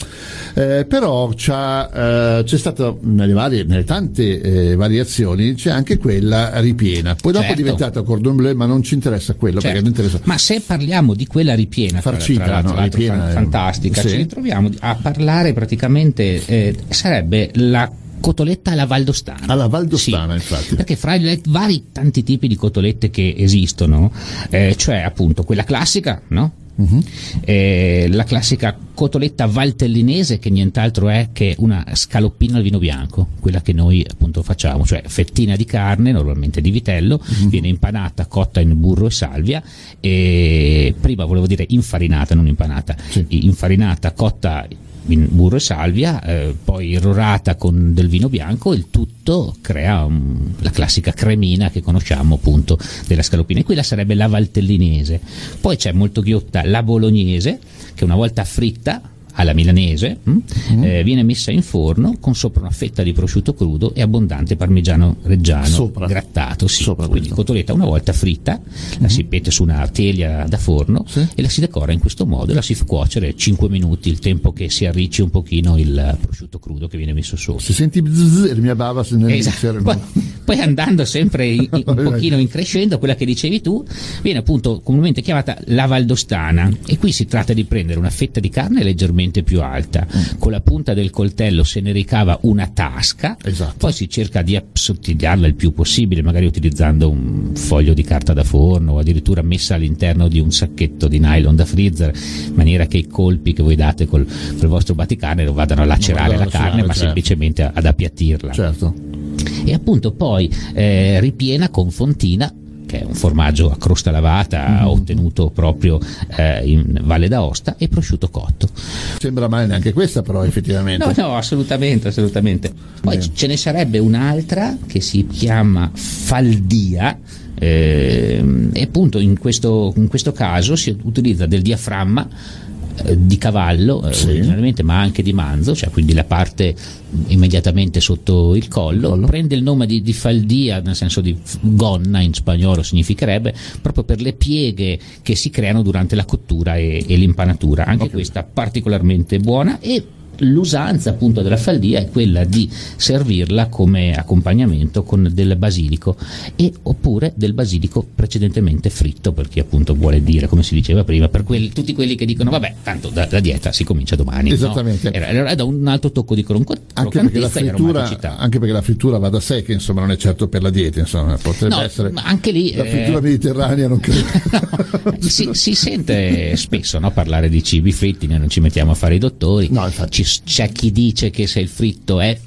Eh, però eh, c'è stata nelle, varie, nelle tante eh, variazioni, c'è anche quella ripiena. Poi dopo Certo. è diventata cordon bleu, ma non ci interessa quello Certo. perché non interessa. Ma se parliamo di quella ripiena, Farcita, tra, no? Ripiena fantastica, sì. ci ritroviamo a parlare praticamente, eh, sarebbe la cotoletta alla valdostana. Alla valdostana, Sì, infatti. Perché fra i vari tanti tipi di cotolette che esistono, eh, cioè appunto quella classica, no? Mhm. Eh, la classica cotoletta valtellinese che nient'altro è che una scaloppina al vino bianco, quella che noi appunto facciamo, cioè fettina di carne, normalmente di vitello, Mhm. viene impanata, cotta in burro e salvia e prima volevo dire infarinata, non impanata, Sì. infarinata, cotta burro e salvia, eh, poi irrorata con del vino bianco, il tutto crea um, la classica cremina che conosciamo appunto della scalopina. E quella sarebbe la valtellinese. Poi c'è molto ghiotta la bolognese, che una volta fritta alla milanese, mm? Mm. Eh, viene messa in forno con sopra una fetta di prosciutto crudo e abbondante parmigiano reggiano sopra. grattato. Sì. Sopra Quindi questo. cotoletta una volta fritta, Mm-hmm. la si mette su una teglia da forno Sì. e la si decora in questo modo e la si fa cuocere 5 minuti, il tempo che si arricci un pochino il prosciutto crudo che viene messo sopra. Se senti bzzz, e mia bava se nel Esatto. Poi, poi andando sempre in- in- un pochino in crescendo, quella che dicevi tu, viene appunto comunemente chiamata la valdostana e qui si tratta di prendere una fetta di carne leggermente più alta, Mm. con la punta del coltello se ne ricava una tasca, Esatto. poi si cerca di assottigliarla il più possibile, magari utilizzando un foglio di carta da forno o addirittura messa all'interno di un sacchetto di nylon da freezer, in maniera che i colpi che voi date col, col vostro batticarne non vadano a lacerare la carne, lacerare, ma certo. semplicemente ad appiattirla Certo. e appunto poi eh, ripiena con fontina che è un formaggio a crosta lavata ottenuto proprio eh, in Valle d'Aosta e prosciutto cotto. Sembra male neanche questa, però, effettivamente. No, no, assolutamente, assolutamente. Poi Bene. ce ne sarebbe un'altra che si chiama faldia. ehm, e appunto in questo, in questo caso si utilizza del diaframma eh, di cavallo eh, Sì. ma anche di manzo cioè quindi la parte immediatamente sotto il collo, Collo. prende il nome di, di faldia nel senso di gonna in spagnolo significherebbe proprio per le pieghe che si creano durante la cottura e, e l'impanatura anche Ok. questa particolarmente buona e l'usanza appunto della faldia è quella di servirla come accompagnamento con del basilico e oppure del basilico precedentemente fritto per chi appunto vuole dire come si diceva prima per quelli- tutti quelli che dicono vabbè tanto da- la dieta si comincia domani no? Esattamente. era, era da un altro tocco di cronco- Anche perché, la frittura, anche perché la frittura va da sé, che insomma non è certo per la dieta, insomma, potrebbe No, essere. ma anche lì, La eh, frittura mediterranea non credo. si, si sente spesso no, parlare di cibi fritti, noi non ci mettiamo a fare i dottori. No, infatti. Ci- c'è chi dice che se il fritto è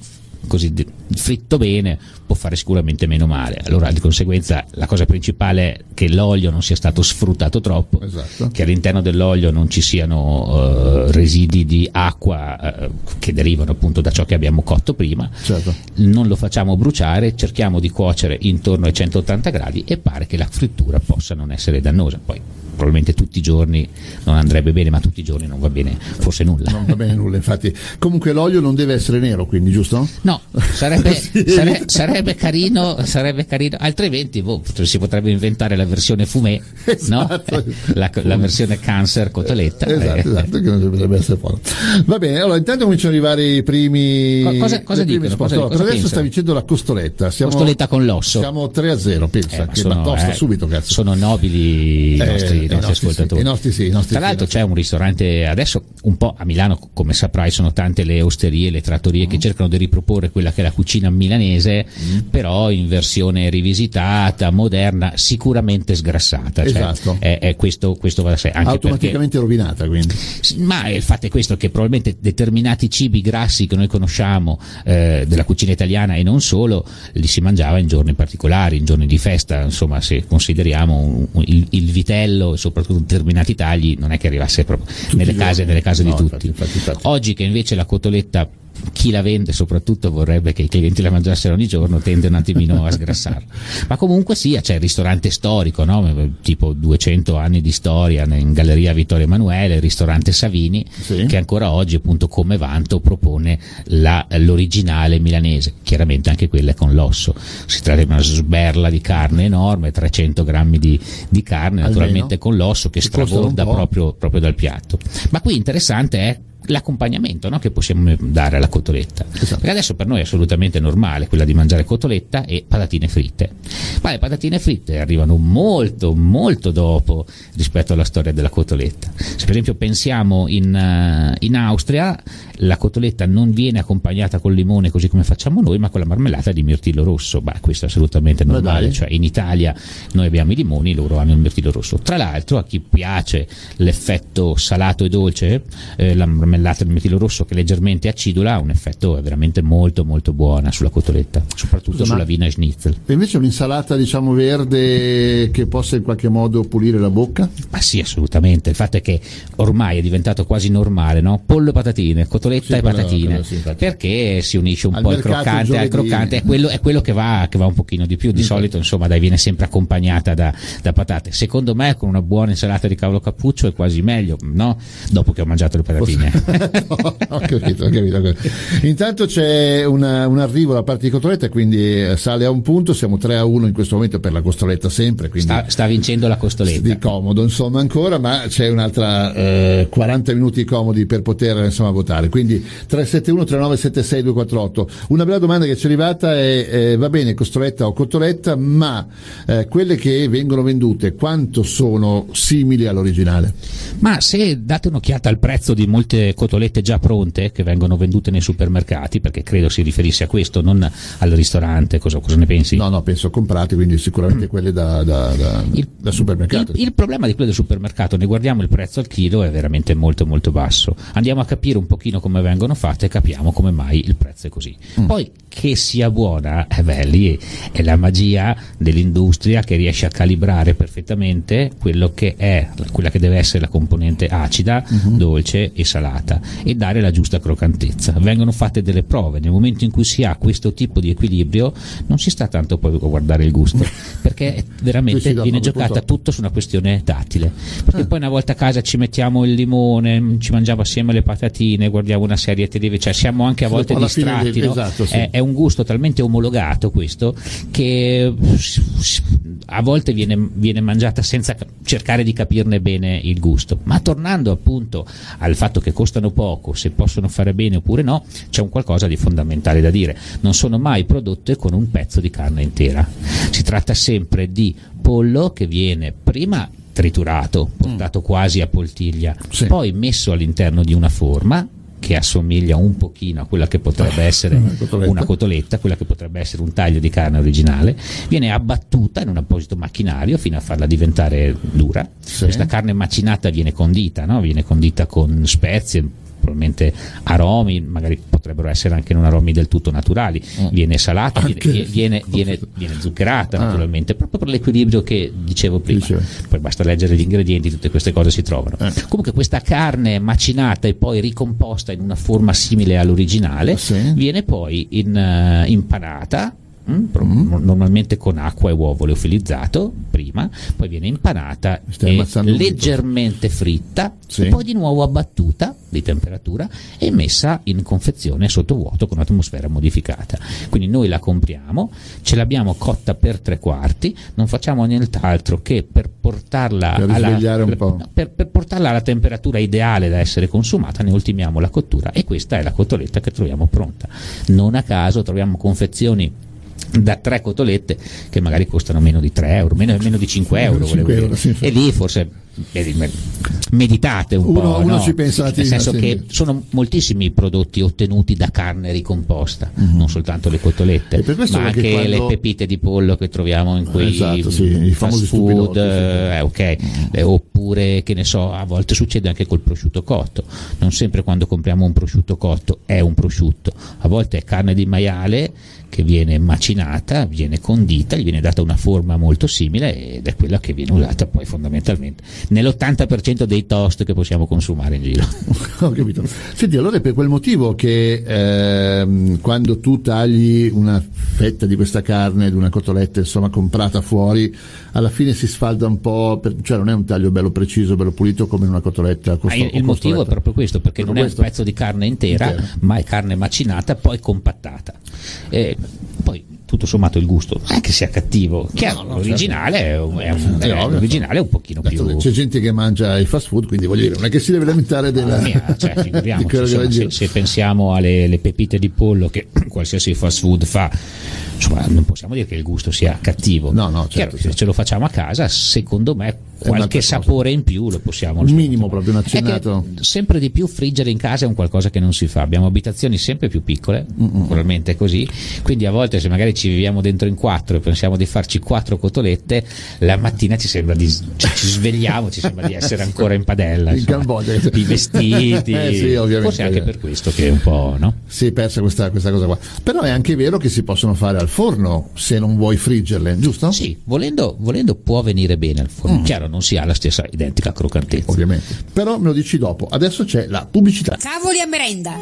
così fritto bene può fare sicuramente meno male. Allora di conseguenza la cosa principale è che l'olio non sia stato sfruttato troppo, Esatto. che all'interno dell'olio non ci siano eh, residui di acqua eh, che derivano appunto da ciò che abbiamo cotto prima Certo. non lo facciamo bruciare, cerchiamo di cuocere intorno ai 180 gradi e pare che la frittura possa non essere dannosa. Poi probabilmente tutti i giorni non andrebbe bene, ma tutti i giorni non va bene forse nulla. Non va bene nulla, infatti. Comunque l'olio non deve essere nero, quindi, giusto? No, sarebbe, Sì. sare- sarebbe carino, sarebbe carino, altrimenti boh, si potrebbe inventare la versione fumé, no? Esatto. Eh, la, la versione cancer cotoletta. Esatto, eh. esatto, che non dovrebbe essere buono. Va bene, allora intanto cominciano ad arrivare i primi. Co- cosa- cosa dicono? risposte. Cosa- cosa per adesso pensano? stavi dicendo la costoletta. Siamo, Costoletta con l'osso. Siamo 3 a 0, pensa, Eh, che sono, batosta eh, subito, cazzo. sono nobili i Eh, nostri, nostri nostri ascoltatori. i nostri sì, i nostri Tra l'altro i c'è un ristorante adesso un po' a Milano, come saprai, sono tante le osterie, le trattorie Mm. che cercano di riproporre quella che è la cucina milanese, però in versione rivisitata, moderna, sicuramente sgrassata. Cioè, Esatto. è, è questo, questo va da sé. Anche perché Automaticamente rovinata, quindi. Ma il fatto è questo che probabilmente determinati cibi grassi che noi conosciamo eh, della cucina italiana e non solo li si mangiava in giorni particolari, in giorni di festa, insomma se consideriamo un- un- il, il vitello e soprattutto determinati tagli non è che arrivasse proprio nelle case, nelle case No, di infatti, tutti. infatti, infatti. Oggi che invece la cotoletta chi la vende soprattutto vorrebbe che i clienti la mangiassero ogni giorno, tende un attimino a sgrassarla. Ma comunque sia, c'è il ristorante storico, no? tipo 200 anni di storia in Galleria Vittorio Emanuele, il ristorante Savini, Sì. che ancora oggi appunto come vanto propone la- l'originale milanese, chiaramente anche quella con l'osso. Si tratta di una sberla di carne enorme, 300 grammi di, di carne, Almeno. naturalmente con l'osso che straborda proprio, proprio dal piatto. Ma qui interessante è l'accompagnamento no, che possiamo dare alla cotoletta. Esatto. Perché adesso per noi è assolutamente normale quella di mangiare cotoletta e patatine fritte. Ma le patatine fritte arrivano molto, molto dopo rispetto alla storia della cotoletta. Se per esempio pensiamo in, eh, in Austria, la cotoletta non viene accompagnata col limone così come facciamo noi, ma con la marmellata di mirtillo rosso. Beh, questo è assolutamente Ma normale. Cioè in Italia noi abbiamo i limoni, loro hanno il mirtillo rosso. Tra l'altro, a chi piace l'effetto salato e dolce, eh, la marmellata marmellata di metilo rosso che leggermente acidula ha un effetto veramente molto molto buono sulla cotoletta, soprattutto Scusa, sulla Wiener Schnitzel. E invece un'insalata diciamo verde che possa in qualche modo pulire la bocca? Ma sì, assolutamente. Il fatto è che ormai è diventato quasi normale, no? Pollo e patatine, cotoletta sì, e patatine, sì, perché si unisce un al po' il croccante al croccante, è quello, è quello che, va, che, va, un pochino di più. Di mm. solito, insomma, dai, viene sempre accompagnata da, da patate. Secondo me, con una buona insalata di cavolo cappuccio è quasi meglio, no? Dopo che ho mangiato le patatine. no, ho capito, ho capito. Intanto c'è una, un arrivo da parte di Cotoletta, quindi eh, sale a un punto, siamo 3 a 1 in questo momento per la Costoletta sempre. Sta, sta, vincendo la Costoletta. Di comodo, insomma, ancora, ma c'è un'altra eh, 40 minuti comodi per poter insomma, votare. Quindi 371 3976 248. Una bella domanda che ci è arrivata è, eh, va bene Costoletta o Cotoletta, ma eh, quelle che vengono vendute quanto sono simili all'originale? Ma se date un'occhiata al prezzo di molte cotolette già pronte che vengono vendute nei supermercati, perché credo si riferisse a questo, non al ristorante, cosa, cosa ne pensi? No, no, penso comprate, quindi sicuramente quelle da, da, da, il, da supermercato. Il, il, problema di quelle del supermercato, ne guardiamo il prezzo al chilo, è veramente molto molto basso. Andiamo a capire un pochino come vengono fatte e capiamo come mai il prezzo è così. Mm. Poi che sia buona, eh beh, lì è la magia dell'industria che riesce a calibrare perfettamente quello che è, quella che deve essere la componente acida, uh-huh. dolce e salata e dare la giusta croccantezza. Vengono fatte delle prove, nel momento in cui si ha questo tipo di equilibrio non si sta tanto poi a guardare il gusto, perché veramente viene giocata tutto su una questione tattile. Perché eh. poi una volta a casa ci mettiamo il limone, ci mangiamo assieme le patatine, guardiamo una serie TV, cioè siamo anche a volte distratti. No? Esatto, sì. è, è un gusto talmente omologato questo che a volte viene, viene mangiata senza cercare di capirne bene il gusto. Ma tornando appunto al fatto che costano poco, se possono fare bene oppure no, c'è un qualcosa di fondamentale da dire. Non sono mai prodotte con un pezzo di carne intera. Si tratta sempre di pollo che viene prima triturato, portato mm. quasi a poltiglia, sì. poi messo all'interno di una forma che assomiglia un pochino a quella che potrebbe ah, essere una cotoletta. una cotoletta, quella che potrebbe essere un taglio di carne originale, viene abbattuta in un apposito macchinario fino a farla diventare dura. Sì. Questa carne macinata viene condita, no? viene condita con spezie, probabilmente aromi, magari potrebbero essere anche non aromi del tutto naturali, mm. viene salata, viene, viene, viene, viene, zuccherata ah. naturalmente, proprio per l'equilibrio che dicevo prima. Dice. Poi basta leggere gli ingredienti, tutte queste cose si trovano. Eh. Comunque questa carne macinata e poi ricomposta in una forma simile all'originale, ah, sì. viene poi in, uh, impanata Mm, mm. normalmente con acqua e uovo leofilizzato prima, poi viene impanata leggermente fritta sì. e poi di nuovo abbattuta di temperatura e messa in confezione sotto vuoto con atmosfera modificata. Quindi noi la compriamo, ce l'abbiamo cotta per tre quarti, non facciamo nient'altro che per portarla, per alla, per, per portarla alla temperatura ideale da essere consumata, ne ultimiamo la cottura e questa è la cotoletta che troviamo pronta. Non a caso troviamo confezioni da tre cotolette che magari costano meno di 3 euro, meno, meno di 5 euro, 5 euro sì, e lì forse meditate un uno, po', uno no? ci pensa nel senso sì. che sono moltissimi i prodotti ottenuti da carne ricomposta, mm-hmm. non soltanto le cotolette, ma anche quando... le pepite di pollo che troviamo in quei esatto, sì, fast food, eh, okay. mm-hmm. eh, oppure che ne so, a volte succede anche col prosciutto cotto, non sempre quando compriamo un prosciutto cotto è un prosciutto, a volte è carne di maiale che viene macinata, viene condita, gli viene data una forma molto simile ed è quella che viene usata poi fondamentalmente nell'80% dei toast che possiamo consumare in giro. Ho capito. Senti, allora è per quel motivo che ehm, quando tu tagli una fetta di questa carne, di una cotoletta, insomma, comprata fuori, alla fine si sfalda un po', per, cioè non è un taglio bello preciso, bello pulito come in una cotoletta. Costo, ah, il motivo è proprio questo, perché proprio non questo? è un pezzo di carne intera, intera, ma è carne macinata, poi compattata. Eh, poi tutto sommato il gusto non è che sia cattivo. Chiaro no, no, l'originale, certo. è, un, è, un, l'originale è un pochino certo, più c'è gente che mangia i fast food quindi voglio dire non è che si deve lamentare della mia, cioè, insomma, se, se, pensiamo alle pepite di pollo che qualsiasi fast food fa insomma non possiamo dire che il gusto sia cattivo. No no certo, chiaro, certo. se ce lo facciamo a casa secondo me qualche sapore in più lo possiamo il minimo proprio un accennato. sempre di più friggere in casa è un qualcosa che non si fa. Abbiamo abitazioni sempre più piccole probabilmente è così. Quindi a volte se magari ci viviamo dentro in quattro e pensiamo di farci quattro cotolette la mattina ci sembra di cioè, ci svegliamo ci sembra di essere ancora in padella in Cambogia. i vestiti. Eh sì, forse anche per questo che è un po' no? si è persa questa, questa cosa qua. Però è anche vero che si possono fare al forno se non vuoi friggerle giusto? sì volendo, volendo può venire bene al forno. Mm. chiaro non si ha la stessa identica croccantezza. Ovviamente. Però me lo dici dopo. Adesso c'è la pubblicità. Cavoli a merenda.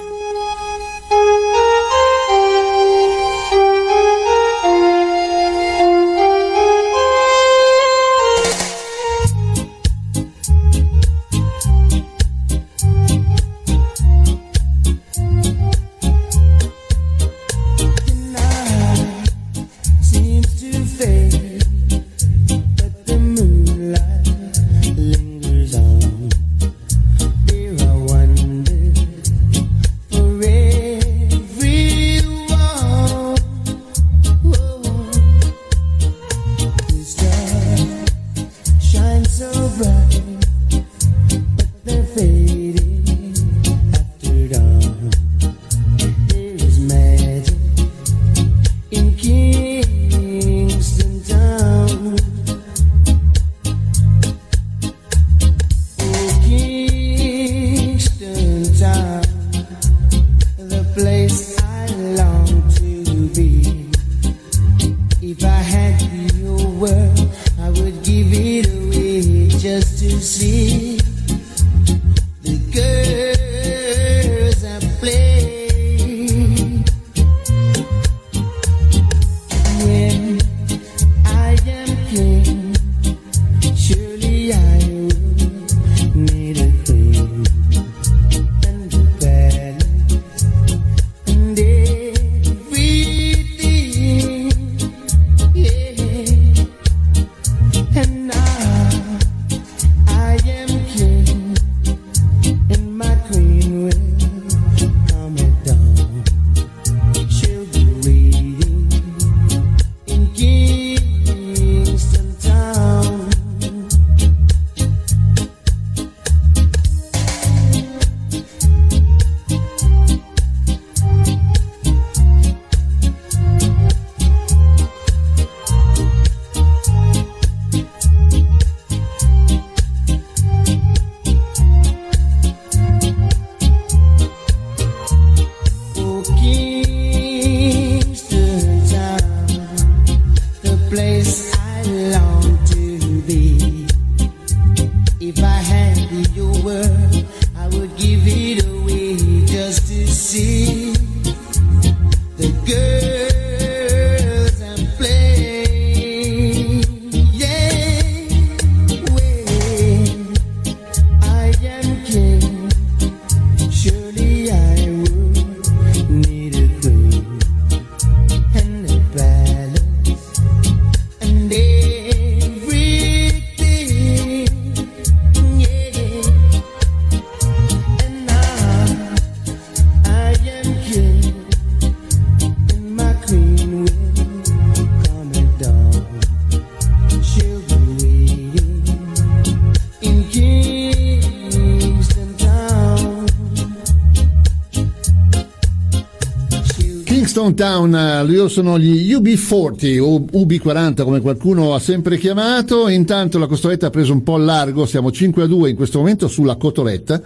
Town, loro sono gli UB40 o UB40 come qualcuno ha sempre chiamato, intanto la costoletta ha preso un po' largo, siamo 5 a 2 in questo momento sulla cotoletta,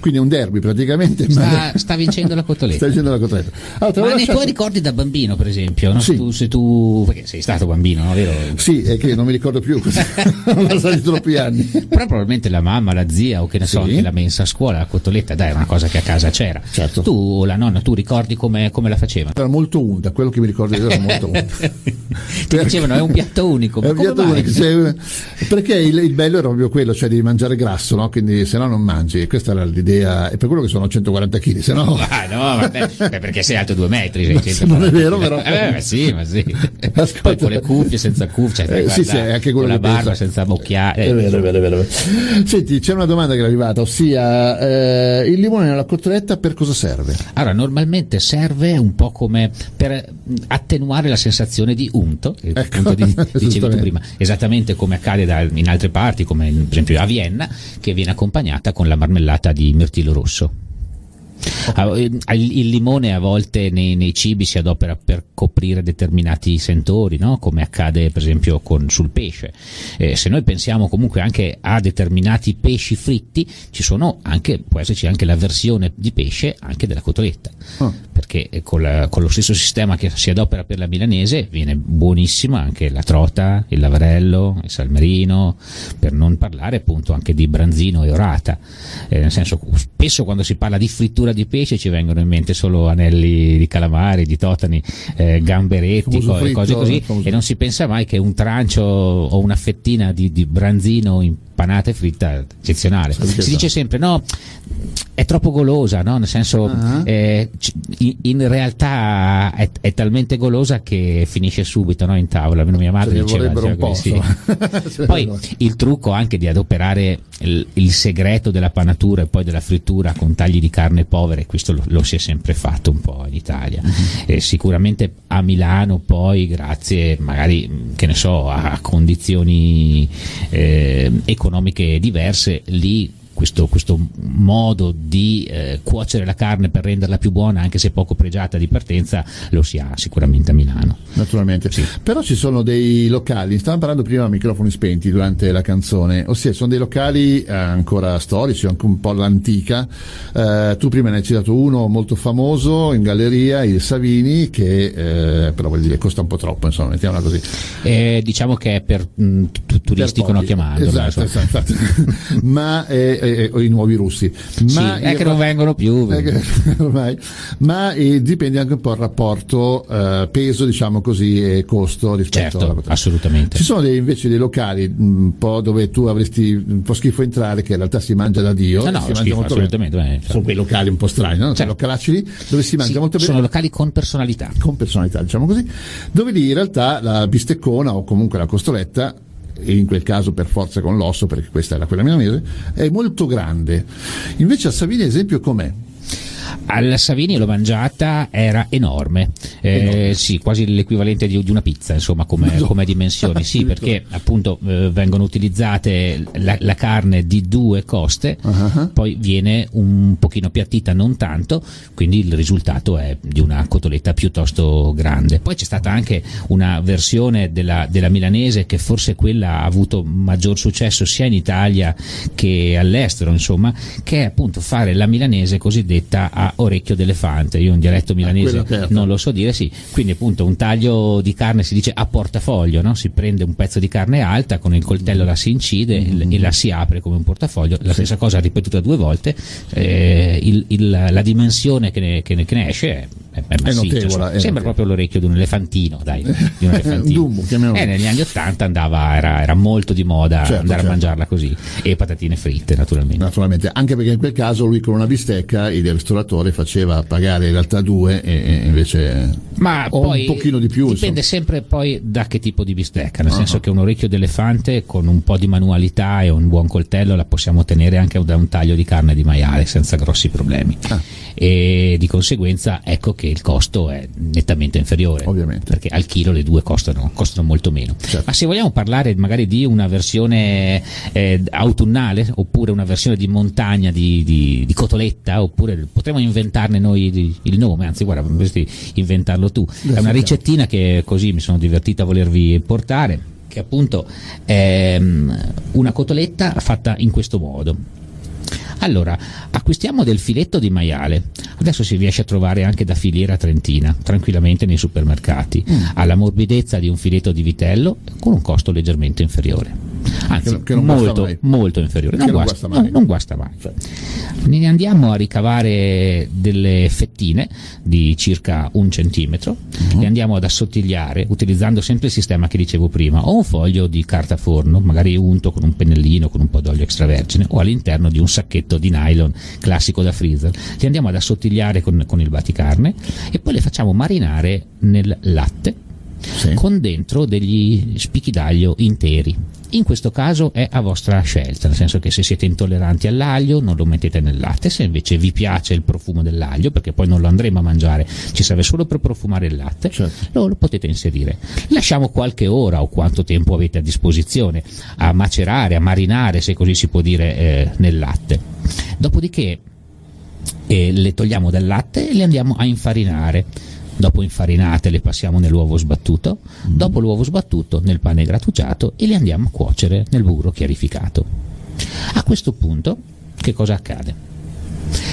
quindi è un derby praticamente. Sta, ma... sta vincendo la cotoletta. sta vincendo la cotoletta. Allora, ma nei lasciato... tuoi ricordi da bambino per esempio, no? sì. se, tu, se tu, perché sei stato bambino, no? Vero? Sì, è che non mi ricordo più, sono passati troppi anni. Però probabilmente la mamma, la zia o che ne so, sì. la mensa a scuola, la cotoletta, dai, è una cosa che a casa c'era. Certo. Tu o la nonna, tu ricordi come, come la facevano? Molto unta, quello che mi ricordo io era molto unta. Ti dicevano è un piatto unico. È un piatto unico cioè, perché il, il, bello era proprio quello, cioè di mangiare grasso, no? quindi se no non mangi. Questa era l'idea, e per quello che sono 140 kg, se no. Ah, no, vabbè, perché sei alto due metri. Sei non è vero, però. Eh, sì, ma sì. Ascolta. Poi con le cuffie, senza cuffie, cioè, eh, sì, sì, anche con la barba, pensa. senza bocchiare. È vero, è vero, è vero. Senti, c'è una domanda che è arrivata, ossia eh, il limone nella cotoletta per cosa serve? Allora, normalmente serve un po' come per attenuare la sensazione di unto, ecco, di, dicevi tu prima, esattamente come accade da, in altre parti, come per esempio a Vienna, che viene accompagnata con la marmellata di mirtillo rosso. Okay. Ah, il limone a volte nei, nei, cibi si adopera per coprire determinati sentori, no? come accade per esempio con, sul pesce. Eh, se noi pensiamo comunque anche a determinati pesci fritti, ci sono anche, può esserci anche la versione di pesce anche della cotoletta, oh. perché eh, con, la, con, lo stesso sistema che si adopera per la milanese viene buonissima anche la trota, il lavarello, il salmerino, per non parlare appunto anche di branzino e orata. Eh, nel senso, spesso quando si parla di frittura di pesce ci vengono in mente solo anelli di calamari, di totani, eh, gamberetti, co- fritto, cose così, e non si pensa mai che un trancio o una fettina di, di branzino in panata e fritta eccezionale. Si dice sempre no, è troppo golosa, no? nel senso uh-huh. eh, in realtà è, è, talmente golosa che finisce subito no? in tavola, almeno mia madre diceva un po', sì. Poi il trucco anche di adoperare il, il, segreto della panatura e poi della frittura con tagli di carne povere, questo lo, lo si è sempre fatto un po' in Italia. Eh, sicuramente a Milano poi grazie magari che ne so a condizioni eh, economiche diverse lì questo, questo modo di eh, cuocere la carne per renderla più buona, anche se poco pregiata di partenza, lo si ha sicuramente a Milano. Naturalmente. Sì. Però ci sono dei locali, stavamo parlando prima a microfoni spenti durante la canzone, ossia sono dei locali eh, ancora storici, anche un po' all'antica. Eh, tu prima ne hai citato uno molto famoso in galleria, il Savini, che eh, però vuol dire costa un po' troppo, insomma, mettiamola così. Eh, diciamo che è per mh, turistico per no chiamando. Esatto, esatto. Ma eh, eh, i nuovi russi. Ma sì, è che non vengono più. ormai, ma eh, dipende anche un po' il rapporto eh, peso, diciamo così, e costo rispetto certo, alla assolutamente. Ci sono dei, invece dei locali un po' dove tu avresti un po' schifo entrare, che in realtà si mangia da Dio. No, no, si schifo, assolutamente. Bene. Sono quei locali un po' strani, no? Certo. localacci lì dove si mangia sì, molto bene. Sono locali con personalità. Con personalità, diciamo così. Dove lì in realtà la bisteccona o comunque la costoletta e in quel caso per forza con l'osso, perché questa era quella milanese, è molto grande. Invece a Savini, esempio, com'è? Alla Savini l'ho mangiata, era enorme, eh, sì, quasi l'equivalente di, di, una pizza, insomma, come, no. come dimensioni, sì, perché appunto eh, vengono utilizzate la, la, carne di due coste, uh-huh. poi viene un pochino piattita, non tanto, quindi il risultato è di una cotoletta piuttosto grande. Poi c'è stata anche una versione della, della milanese che forse quella ha avuto maggior successo sia in Italia che all'estero, insomma, che è appunto fare la milanese cosiddetta a orecchio d'elefante. Io un dialetto milanese certo. non lo so dire, sì. Quindi appunto un taglio di carne si dice a portafoglio, no? si prende un pezzo di carne alta, con il coltello la si incide mm-hmm. e la si apre come un portafoglio. La stessa cosa ripetuta due volte. Eh, il, il, la dimensione che ne, che ne, che ne esce è è, è, massiccio, notevole, sembra proprio l'orecchio di un elefantino, dai, di un elefantino. Dumbo, eh, negli anni Ottanta andava, era, era, molto di moda certo, andare certo. a mangiarla così e patatine fritte naturalmente. Naturalmente, anche perché in quel caso lui con una bistecca il ristoratore faceva pagare in realtà due e, invece Ma un pochino di più. Dipende insomma. sempre poi da che tipo di bistecca, nel uh-huh. senso che un orecchio d'elefante con un po' di manualità e un buon coltello la possiamo ottenere anche da un taglio di carne di maiale senza grossi problemi. Ah. E di conseguenza ecco che il costo è nettamente inferiore. Ovviamente. Perché al chilo le due costano, costano molto meno. Certo. Ma se vogliamo parlare magari di una versione eh, autunnale oppure una versione di montagna di, di, di cotoletta, oppure potremmo inventarne noi il nome, anzi guarda, potresti inventarlo tu. È una ricettina che così mi sono divertito a volervi portare che appunto è una cotoletta fatta in questo modo allora, acquistiamo del filetto di maiale, adesso si riesce a trovare anche da filiera trentina, tranquillamente nei supermercati, mm. ha la morbidezza di un filetto di vitello con un costo leggermente inferiore anzi che, che molto, molto, inferiore, non, non, guasta, mai. No, non guasta mai. Ne andiamo a ricavare delle fettine di circa un centimetro, uh-huh. le andiamo ad assottigliare utilizzando sempre il sistema che dicevo prima, o un foglio di carta forno, magari unto con un pennellino, con un po' d'olio extravergine, o all'interno di un sacchetto di nylon classico da freezer. Li andiamo ad assottigliare con, con il baticarne e poi le facciamo marinare nel latte sì. con dentro degli spicchi d'aglio interi In questo caso è a vostra scelta, nel senso che se siete intolleranti all'aglio non lo mettete nel latte, se invece vi piace il profumo dell'aglio, perché poi non lo andremo a mangiare, ci serve solo per profumare il latte, certo. lo, lo, potete inserire. Lasciamo qualche ora o quanto tempo avete a disposizione a macerare, a marinare, se così si può dire, eh, nel latte. Dopodiché eh, le togliamo dal latte e le andiamo a infarinare dopo infarinate le passiamo nell'uovo sbattuto, mm. dopo l'uovo sbattuto nel pane grattugiato e le andiamo a cuocere nel burro chiarificato. A questo punto che cosa accade?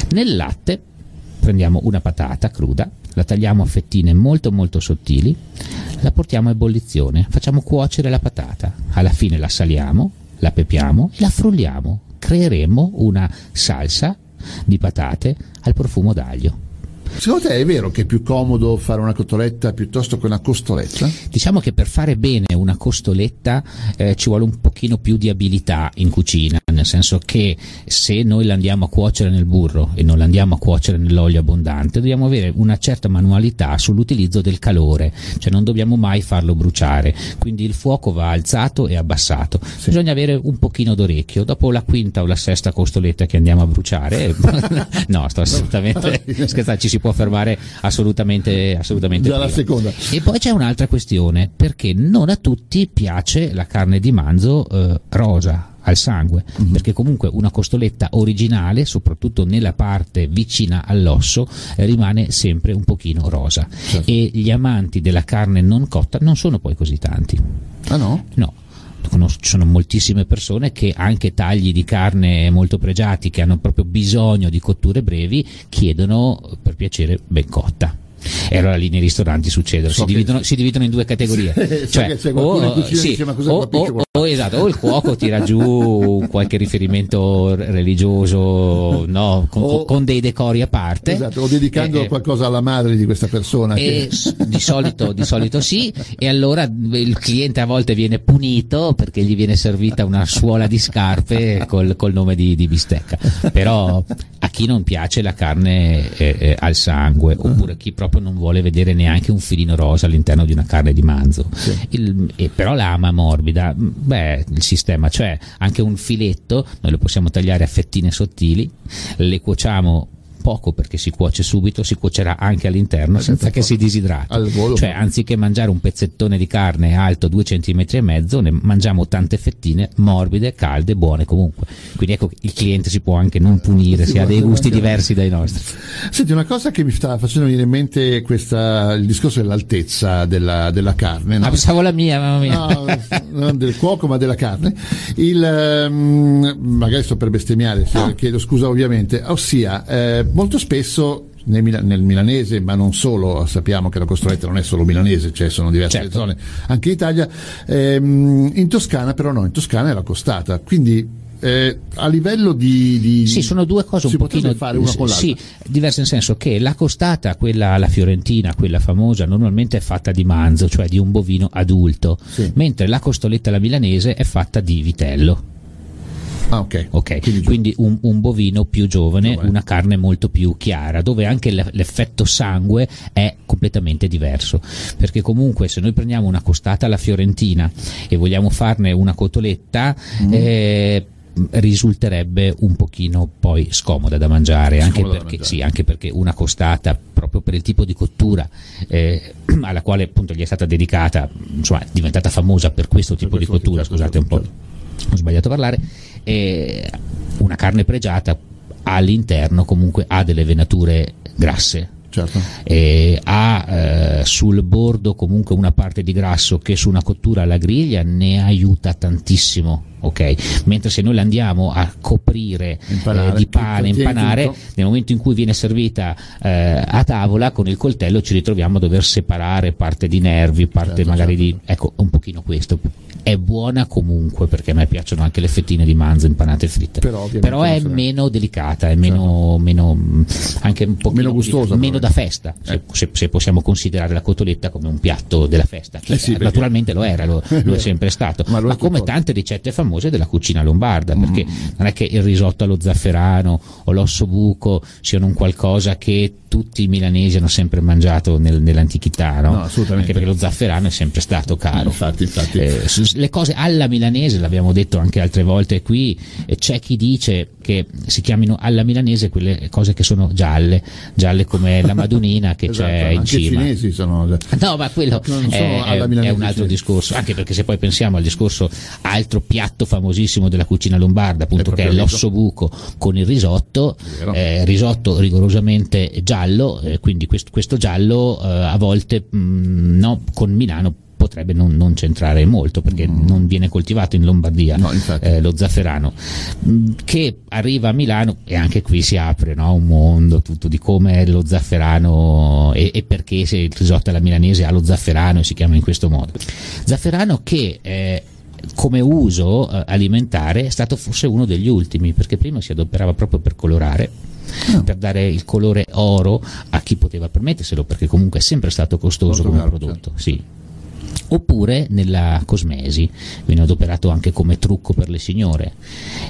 Nel latte prendiamo una patata cruda, la tagliamo a fettine molto molto sottili, la portiamo a ebollizione, facciamo cuocere la patata, alla fine la saliamo, la pepiamo e la frulliamo, creeremo una salsa di patate al profumo d'aglio. Secondo te è vero che è più comodo fare una cotoletta piuttosto che una costoletta? Diciamo che per fare bene una costoletta eh, ci vuole un pochino più di abilità in cucina, nel senso che se noi la andiamo a cuocere nel burro e non la andiamo a cuocere nell'olio abbondante, dobbiamo avere una certa manualità sull'utilizzo del calore, cioè non dobbiamo mai farlo bruciare, quindi il fuoco va alzato e abbassato. Sì. Bisogna avere un pochino d'orecchio, dopo la quinta o la sesta costoletta che andiamo a bruciare, no, sto assolutamente scherzando, ci si può fermare assolutamente, assolutamente Già la seconda. E poi c'è un'altra questione, perché non a tutti piace la carne di manzo eh, rosa al sangue, mm-hmm. perché comunque una costoletta originale, soprattutto nella parte vicina all'osso, eh, rimane sempre un pochino rosa. Certo. E gli amanti della carne non cotta non sono poi così tanti. Ah no? No ci sono moltissime persone che anche tagli di carne molto pregiati che hanno proprio bisogno di cotture brevi chiedono per piacere ben cotta. E allora lì nei ristoranti succedono, so si, dividono, si, dividono, in due categorie. cioè, o, sì, o, o, o, esatto, o il cuoco tira giù qualche riferimento religioso no, con, con, dei decori a parte. Esatto, o dedicando eh, eh qualcosa alla madre di questa persona. Che... Di, solito, di solito sì, e allora il cliente a volte viene punito perché gli viene servita una suola di scarpe col, col nome di, di, bistecca. Però a chi non piace la carne eh, eh, al sangue, oppure chi proprio proprio non vuole vedere neanche un filino rosa all'interno di una carne di manzo. Sì. Il, e, però l'ama morbida, beh, il sistema, cioè anche un filetto, noi lo possiamo tagliare a fettine sottili, le cuociamo poco perché si cuoce subito, si cuocerà anche all'interno senza che si disidrati. Cioè, anziché mangiare un pezzettone di carne alto 2 cm e mezzo, ne mangiamo tante fettine morbide, calde, buone comunque. Quindi ecco, il cliente si può anche non punire, si ha dei gusti diversi dai nostri. Senti, una cosa che mi sta facendo venire in mente questa, il discorso dell'altezza della, della carne. No? Ah, pensavo la mia, mamma mia. No, non del cuoco, ma della carne. Il, um, magari sto per bestemmiare, no. chiedo scusa ovviamente, ossia, eh, molto spesso nel, nel, milanese, ma non solo, sappiamo che la Costroletta non è solo milanese, cioè sono diverse certo. zone anche in Italia. Ehm, in Toscana, però no, in Toscana è la costata, quindi eh, a livello di, di, sì, sono due cose un pochino fare una con sì, diverse nel senso che la costata, quella la fiorentina, quella famosa, normalmente è fatta di manzo, cioè di un bovino adulto, sì. mentre la costoletta la milanese è fatta di vitello. Ah, ok. okay. Quindi, Quindi un, un, bovino più giovane, giovane, una carne molto più chiara, dove anche l'effetto sangue è completamente diverso. Perché comunque se noi prendiamo una costata alla fiorentina e vogliamo farne una cotoletta, mm. eh, risulterebbe un pochino poi scomoda da mangiare, anche, perché, da mangiare. Sì, anche perché una costata proprio per il tipo di cottura eh, alla quale appunto gli è stata dedicata, insomma è diventata famosa per questo tipo per questo di cottura, scusate un po', ho sbagliato a parlare, e una carne pregiata all'interno comunque ha delle venature grasse. Certo. ha eh, sul bordo comunque una parte di grasso che su una cottura alla griglia ne aiuta tantissimo ok? Mentre se noi la andiamo a coprire impanare, eh, di pane, impanare, tutto. nel momento in cui viene servita eh, a tavola con il coltello ci ritroviamo a dover separare parte di nervi, parte certo, magari certo. di... ecco, un pochino questo è buona comunque perché a me piacciono anche le fettine di manzo impanate e fritte però, però è meno delicata è meno, certo. meno anche un po' meno gustosa meno da festa eh. se, se, possiamo considerare la cotoletta come un piatto della festa che eh sì, naturalmente lo era lo, lo, è sempre stato ma, ma come tante ricette famose famose della cucina lombarda, perché Mm. non è che il risotto allo zafferano o l'osso buco siano un qualcosa che tutti i milanesi hanno sempre mangiato nel- nell'antichità, no? No, assolutamente. Anche perché lo zafferano è sempre stato caro. Infatti, infatti. Eh, le cose alla milanese, l'abbiamo detto anche altre volte qui, eh, c'è chi dice che si chiamino alla milanese quelle cose che sono gialle, gialle come la madunina che Esatto, c'è in anche i cima. cinesi sono No, ma quello è, è- è un altro discorso, anche perché se poi pensiamo al discorso altro piatto famosissimo della cucina lombarda, appunto che è l'osso buco con il risotto, eh, risotto rigorosamente giallo, eh, quindi quest- questo giallo eh, a volte mh, no, con Milano potrebbe non, non c'entrare molto perché non viene coltivato in Lombardia Mm. No, eh, lo zafferano. Mh, che arriva a Milano e anche qui si apre no, un mondo tutto di come lo zafferano e, e perché se il risotto alla milanese ha lo zafferano e si chiama in questo modo. Zafferano che eh, come uso eh, alimentare è stato forse uno degli ultimi perché prima si adoperava proprio per colorare Ah. per dare il colore oro a chi poteva permetterselo perché comunque è sempre stato costoso Molto come caro, prodotto sì oppure nella cosmesi viene adoperato anche come trucco per le signore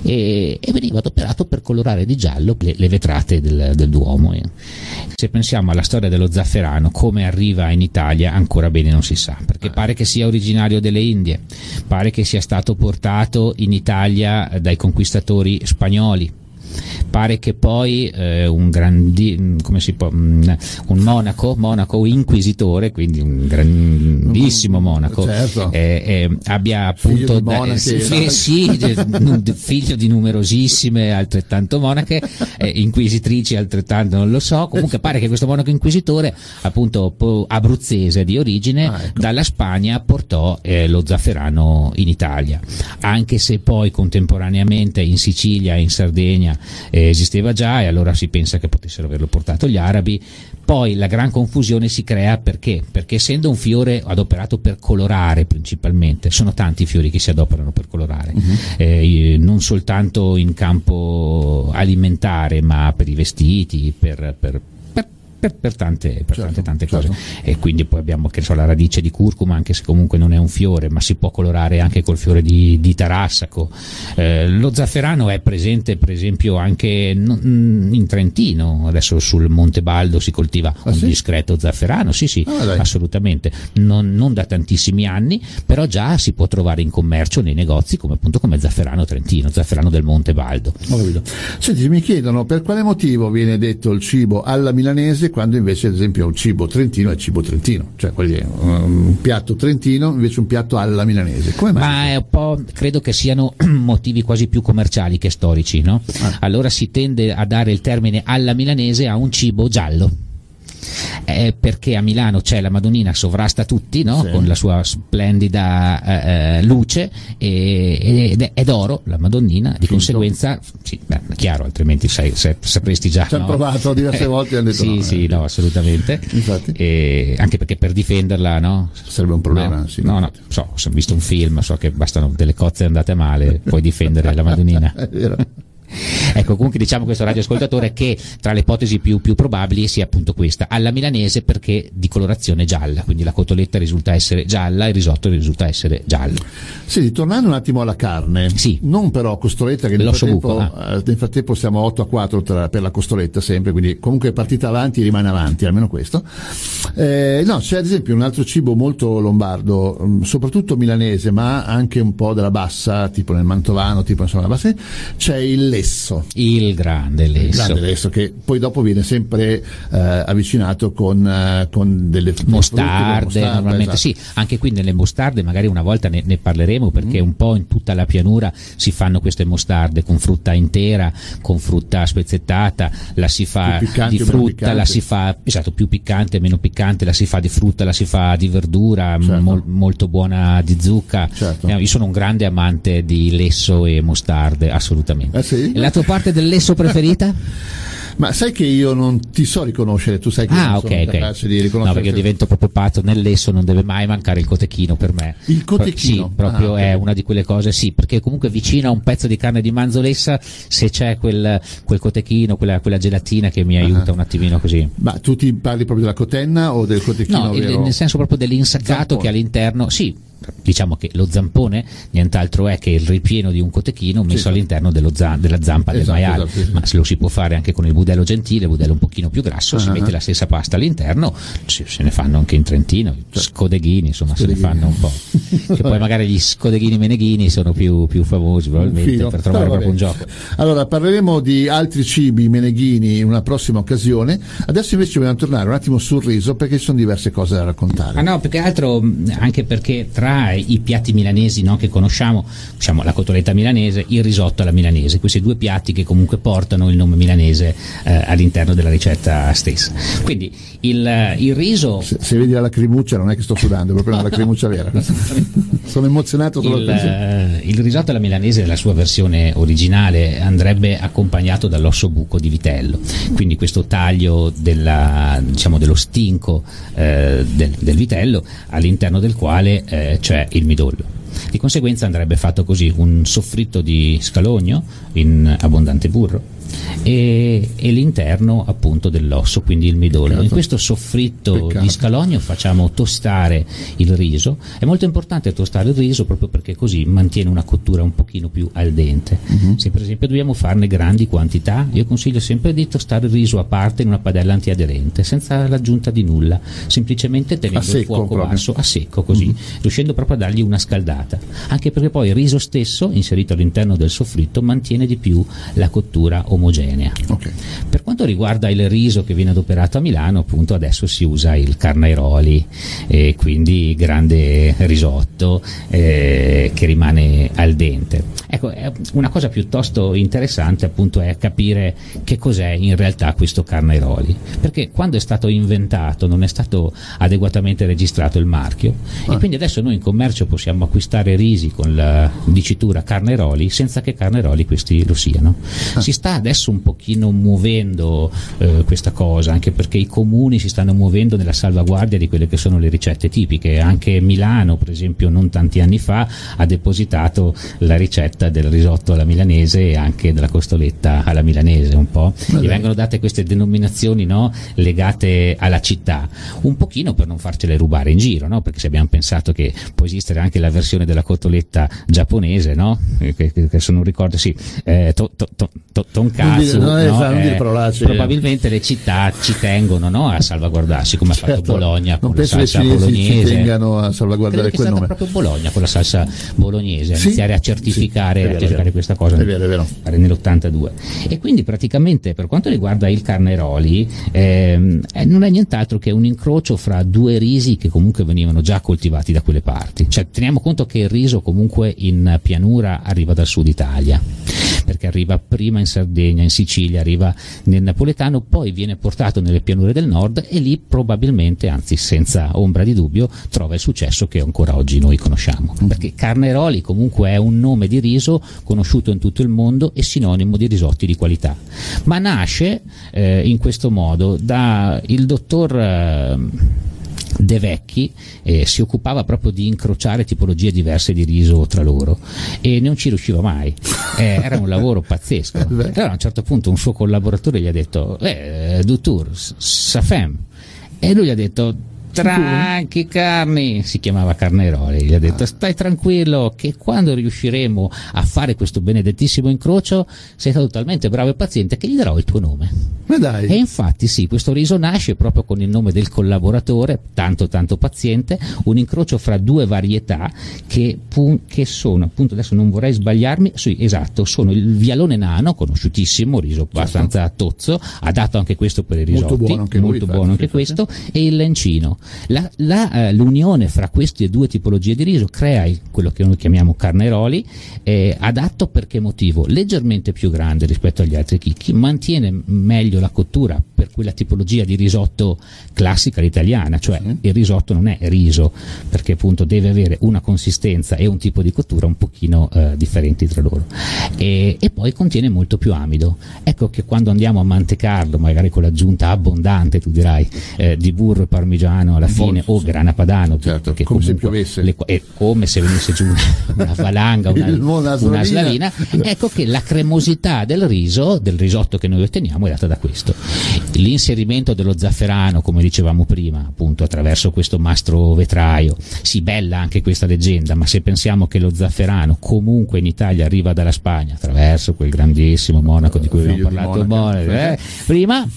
e, e veniva adoperato per colorare di giallo le, le vetrate del, del Duomo. Se pensiamo alla storia dello zafferano, come arriva in Italia, ancora bene non si sa, perché pare che sia originario delle Indie, pare che sia stato portato in Italia dai conquistatori spagnoli. Pare che poi eh, un grandi, come si può, mm, un monaco, monaco inquisitore, quindi un grandissimo monaco, Certo. eh, eh, abbia Figlio appunto di monache, eh, sì, figlio di numerosissime altrettanto monache, eh, inquisitrici altrettanto non lo so, comunque pare che questo monaco inquisitore appunto abruzzese di origine Ah, ecco. dalla Spagna portò eh, lo zafferano in Italia, anche se poi contemporaneamente in Sicilia e in Sardegna eh, esisteva già e allora si pensa che potessero averlo portato gli arabi. Poi la gran confusione si crea perché? Perché essendo un fiore adoperato per colorare principalmente, sono tanti i fiori che si adoperano per colorare, eh, non soltanto in campo alimentare ma per i vestiti, per, per- per- per- tante, per Certo, tante, tante certo. cose e quindi poi abbiamo so, la radice di curcuma anche se comunque non è un fiore ma si può colorare anche col fiore di, di tarassaco Eh, lo zafferano è presente per esempio anche mm, in Trentino adesso sul Monte Baldo si coltiva Ah, un sì? discreto zafferano sì sì Ah, assolutamente non, non da tantissimi anni però già si può trovare in commercio nei negozi come appunto come zafferano trentino zafferano del Monte Baldo. Senti, mi chiedono per quale motivo viene detto il cibo alla milanese quando invece ad esempio un cibo trentino è cibo trentino, cioè quelli, un piatto trentino invece un piatto alla milanese. Come mai? Ma è un po', credo che siano motivi quasi più commerciali che storici, no? Ah. Allora si tende a dare il termine alla milanese a un cibo giallo. Eh, perché a Milano c'è la Madonnina sovrasta tutti no? Sì. con la sua splendida eh, eh, luce e- ed è, è d'oro la Madonnina di Finto. conseguenza sì, beh, chiaro altrimenti sai, se- sapresti già Ci hanno no? provato diverse Eh, volte hanno detto sì no, sì eh. no assolutamente Infatti. E anche perché per difenderla no? Sarebbe un problema, no, sì, no, no, so, ho visto un film, so che bastano delle cozze andate male, puoi difendere la Madonnina. Ecco, comunque diciamo questo radioascoltatore che tra le ipotesi più, più probabili sia appunto questa, alla milanese perché di colorazione gialla, quindi la cotoletta risulta essere gialla e il risotto risulta essere giallo. Sì, tornando un attimo alla carne, Sì. non però costoletta che nel frattempo, buco, ah. eh, nel frattempo siamo 8 a 4 tra- per la costoletta sempre, quindi comunque è partita avanti rimane avanti, almeno questo. Eh, no, c'è ad esempio un altro cibo molto lombardo, mm, soprattutto milanese, ma anche un po' della bassa, tipo nel mantovano, tipo insomma la bassa, c'è il lesso. Il grande Il lesso. grande lesso che poi dopo viene sempre eh, avvicinato con, eh, con delle mostarde, mostarde, normalmente esatto. sì, anche qui nelle mostarde magari una volta ne, ne parleremo perché Mm. un po' in tutta la pianura si fanno queste mostarde con frutta intera, con frutta spezzettata, la si fa di frutta, la si fa esatto, più piccante, meno piccante, la si fa di frutta, la si fa di verdura, Certo. mol- molto buona di zucca. Certo. Eh, Io sono un grande amante di lesso e mostarde, assolutamente. Eh sì? La tua parte del lesso preferita? Ma sai che io non ti so riconoscere, tu sai che Ah, non ok, sono capace di No, riconoscere. perché io divento proprio pazzo. Nel lesso non deve mai mancare il cotechino per me. Il cotechino? Sì, proprio Ah, è ok. una di quelle cose, sì, perché comunque vicino a un pezzo di carne di manzolessa, se c'è quel, quel cotechino, quella, quella gelatina che mi Ah. aiuta un attimino così. Ma tu ti parli proprio della cotenna o del cotechino No, il- nel senso proprio dell'insaccato che all'interno, sì, diciamo che lo zampone nient'altro è che il ripieno di un cotechino messo sì, all'interno za- della zampa esatto, del maiale, esatto, sì. ma se lo si può fare anche con il budello gentile, il budello un pochino più grasso, uh-huh. si mette la stessa pasta all'interno, se, se ne fanno anche in Trentino, certo. scodeghini, insomma scodeghini. se ne fanno un po'. che poi magari gli scodeghini meneghini sono più, più famosi probabilmente per trovare proprio un gioco. Allora parleremo di altri cibi meneghini in una prossima occasione, adesso invece vogliamo tornare un attimo sul riso perché ci sono diverse cose da raccontare. Ah no, più che altro anche perché tra i piatti milanesi no, che conosciamo, diciamo la cotoletta milanese, il risotto alla milanese, questi due piatti che comunque portano il nome milanese eh, all'interno della ricetta stessa. Quindi il, il riso... Se, se, vedi la lacrimuccia non è che sto sudando, è proprio una lacrimuccia vera. Sono emozionato solo il, uh, il risotto alla milanese nella sua versione originale andrebbe accompagnato dall'osso buco di vitello, quindi questo taglio della, diciamo, dello stinco eh, del, del, vitello all'interno del quale eh, c'è il midollo. Di conseguenza andrebbe fatto così un soffritto di scalogno in abbondante burro e, e l'interno appunto dell'osso, quindi il midollo. Peccato. In questo soffritto Peccato. di scalogno facciamo tostare il riso. È molto importante tostare il riso proprio perché così mantiene una cottura un pochino più al dente. Uh-huh. Se per esempio dobbiamo farne grandi quantità, io consiglio sempre di tostare il riso a parte in una padella antiaderente, senza l'aggiunta di nulla, semplicemente tenendo secco, il fuoco proprio. basso, a secco così, uh-huh. riuscendo proprio a dargli una scaldata. Anche perché poi il riso stesso, inserito all'interno del soffritto, mantiene di più la cottura omogenea omogenea. Okay. Per quanto riguarda il riso che viene adoperato a Milano, appunto adesso si usa il carnairoli, e quindi grande risotto eh, che rimane al dente. Ecco, una cosa piuttosto interessante appunto è capire che cos'è in realtà questo carnairoli, perché quando è stato inventato non è stato adeguatamente registrato il marchio ah. e quindi adesso noi in commercio possiamo acquistare risi con la dicitura carnairoli senza che carnairoli questi lo siano. Ah. Si sta adesso un pochino muovendo eh, questa cosa, anche perché i comuni si stanno muovendo nella salvaguardia di quelle che sono le ricette tipiche. Anche Milano, per esempio, non tanti anni fa ha depositato la ricetta del risotto alla milanese e anche della costoletta alla milanese un po'. Gli vengono date queste denominazioni no, legate alla città, un pochino per non farcele rubare in giro, no? perché se abbiamo pensato che può esistere anche la versione della cotoletta giapponese, no? che, che, che se non ricordo, sì, eh, to, to, to, tonkatsu, non dire, no? non dire parolacce, probabilmente le città ci tengono no? a salvaguardarsi come certo, ha fatto certo. Bologna non con la salsa bolognese ci tengano a salvaguardare quel nome proprio Bologna con la salsa bolognese sì, iniziare a certificare, sì, vero, a certificare questa cosa è vero, è vero. nell'82 e quindi praticamente per quanto riguarda il carneroli ehm, eh, non è nient'altro che un incrocio fra due risi che comunque venivano già coltivati da quelle parti cioè teniamo conto che il riso comunque in pianura arriva dal sud Italia perché arriva prima in Sardegna, in Sicilia, arriva nel napoletano, poi viene portato nelle pianure del nord e lì probabilmente, anzi senza ombra di dubbio, trova il successo che ancora oggi noi conosciamo. Mm. Perché Carneroli comunque è un nome di riso conosciuto in tutto il mondo e sinonimo di risotti di qualità. Ma nasce eh, in questo modo da il dottor... Eh, De Vecchi eh, si occupava proprio di incrociare tipologie diverse di riso tra loro e non ci riusciva mai. Eh, era un lavoro pazzesco. Allora a un certo punto un suo collaboratore gli ha detto, eh, Dutour, Safem. E lui gli ha detto, Tranchi Carni, si chiamava Carneroli, gli ha detto stai tranquillo che quando riusciremo a fare questo benedettissimo incrocio sei stato talmente bravo e paziente che gli darò il tuo nome. E infatti sì, questo riso nasce proprio con il nome del collaboratore, tanto tanto paziente, un incrocio fra due varietà che, che sono, appunto adesso non vorrei sbagliarmi, sì esatto, sono il vialone nano, conosciutissimo, riso certo. abbastanza tozzo, adatto anche questo per i risotti, molto buono anche, molto buono anche questo, e il lencino. Eh, l'unione fra queste due tipologie di riso crea il, quello che noi chiamiamo carneroli, eh, adatto per che motivo? Leggermente più grande rispetto agli altri chicchi, mantiene meglio la cottura per quella tipologia di risotto classica italiana, cioè sì. il risotto non è riso, perché appunto deve avere una consistenza e un tipo di cottura un pochino eh, differenti tra loro. E, e, poi contiene molto più amido. Ecco che quando andiamo a mantecarlo, magari con l'aggiunta abbondante, tu dirai, eh, di burro e parmigiano alla fine o grana padano certo, come se piovesse le, è come se venisse giù una valanga una, una, una slavina ecco che la cremosità del riso del risotto che noi otteniamo è data da questo l'inserimento dello zafferano, come dicevamo prima, appunto attraverso questo mastro vetraio. Sì, bella anche questa leggenda, ma se pensiamo che lo zafferano comunque in Italia arriva dalla Spagna attraverso quel grandissimo monaco di cui abbiamo parlato Monaco, eh, prima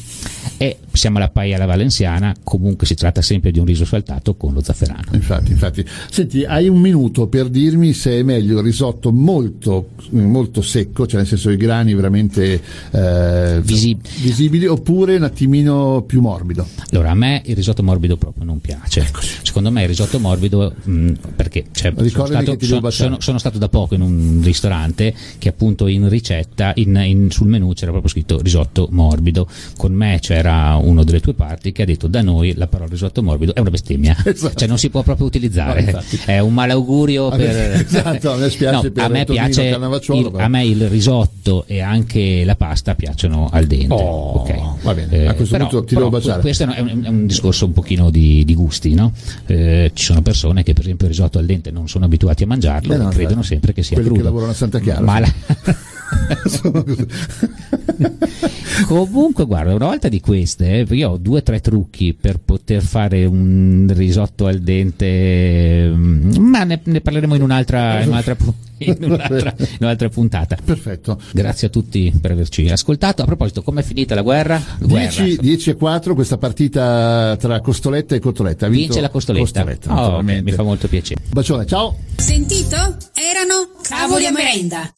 e siamo alla paia alla valenziana, comunque si tratta sempre di un riso saltato con lo zafferano. Infatti, infatti. Senti, hai un minuto per dirmi se è meglio il risotto molto, molto secco, cioè nel senso i grani veramente eh, Visib- visibili, oppure un attimino più morbido? Allora, a me il risotto morbido proprio non piace. Eccoci. Secondo me il risotto morbido, mh, perché cioè, sono, stato, sono- sono- sono stato da poco in un ristorante che appunto in ricetta, in- in- sul menù c'era proprio scritto risotto morbido. Con me c'era uno delle tue parti che ha detto da noi la parola risotto morbido è una bestemmia, Esatto. cioè non si può proprio utilizzare, No, è un malaugurio A per... esatto, a me No, per a me piace il- a me il risotto e anche la pasta piacciono al dente. Oh, ok. Eh, va bene, a questo però- punto ti devo baciare. Questo è un, è un discorso un pochino di, di gusti, no? Eh, ci sono persone che per esempio il risotto al dente non sono abituati a mangiarlo Eh no, e credono infatti. sempre che sia Quelli che crudo. lavorano a Santa Chiara, Ma la-. Comunque, guarda, una volta di queste, eh, io ho due o tre trucchi per poter fare un risotto al dente, mm, ma ne, ne parleremo in un'altra, in un'altra, in un'altra- in un'altra puntata. Perfetto. Grazie a tutti per averci ascoltato. A proposito, com'è finita la guerra? Guerra. 10, 10 a 4 questa partita tra Costoletta e Cotoletta. Vince la costoletta. Costoletta, Oh, mi fa molto piacere. Bacione, ciao. Sentito? Erano cavoli a merenda.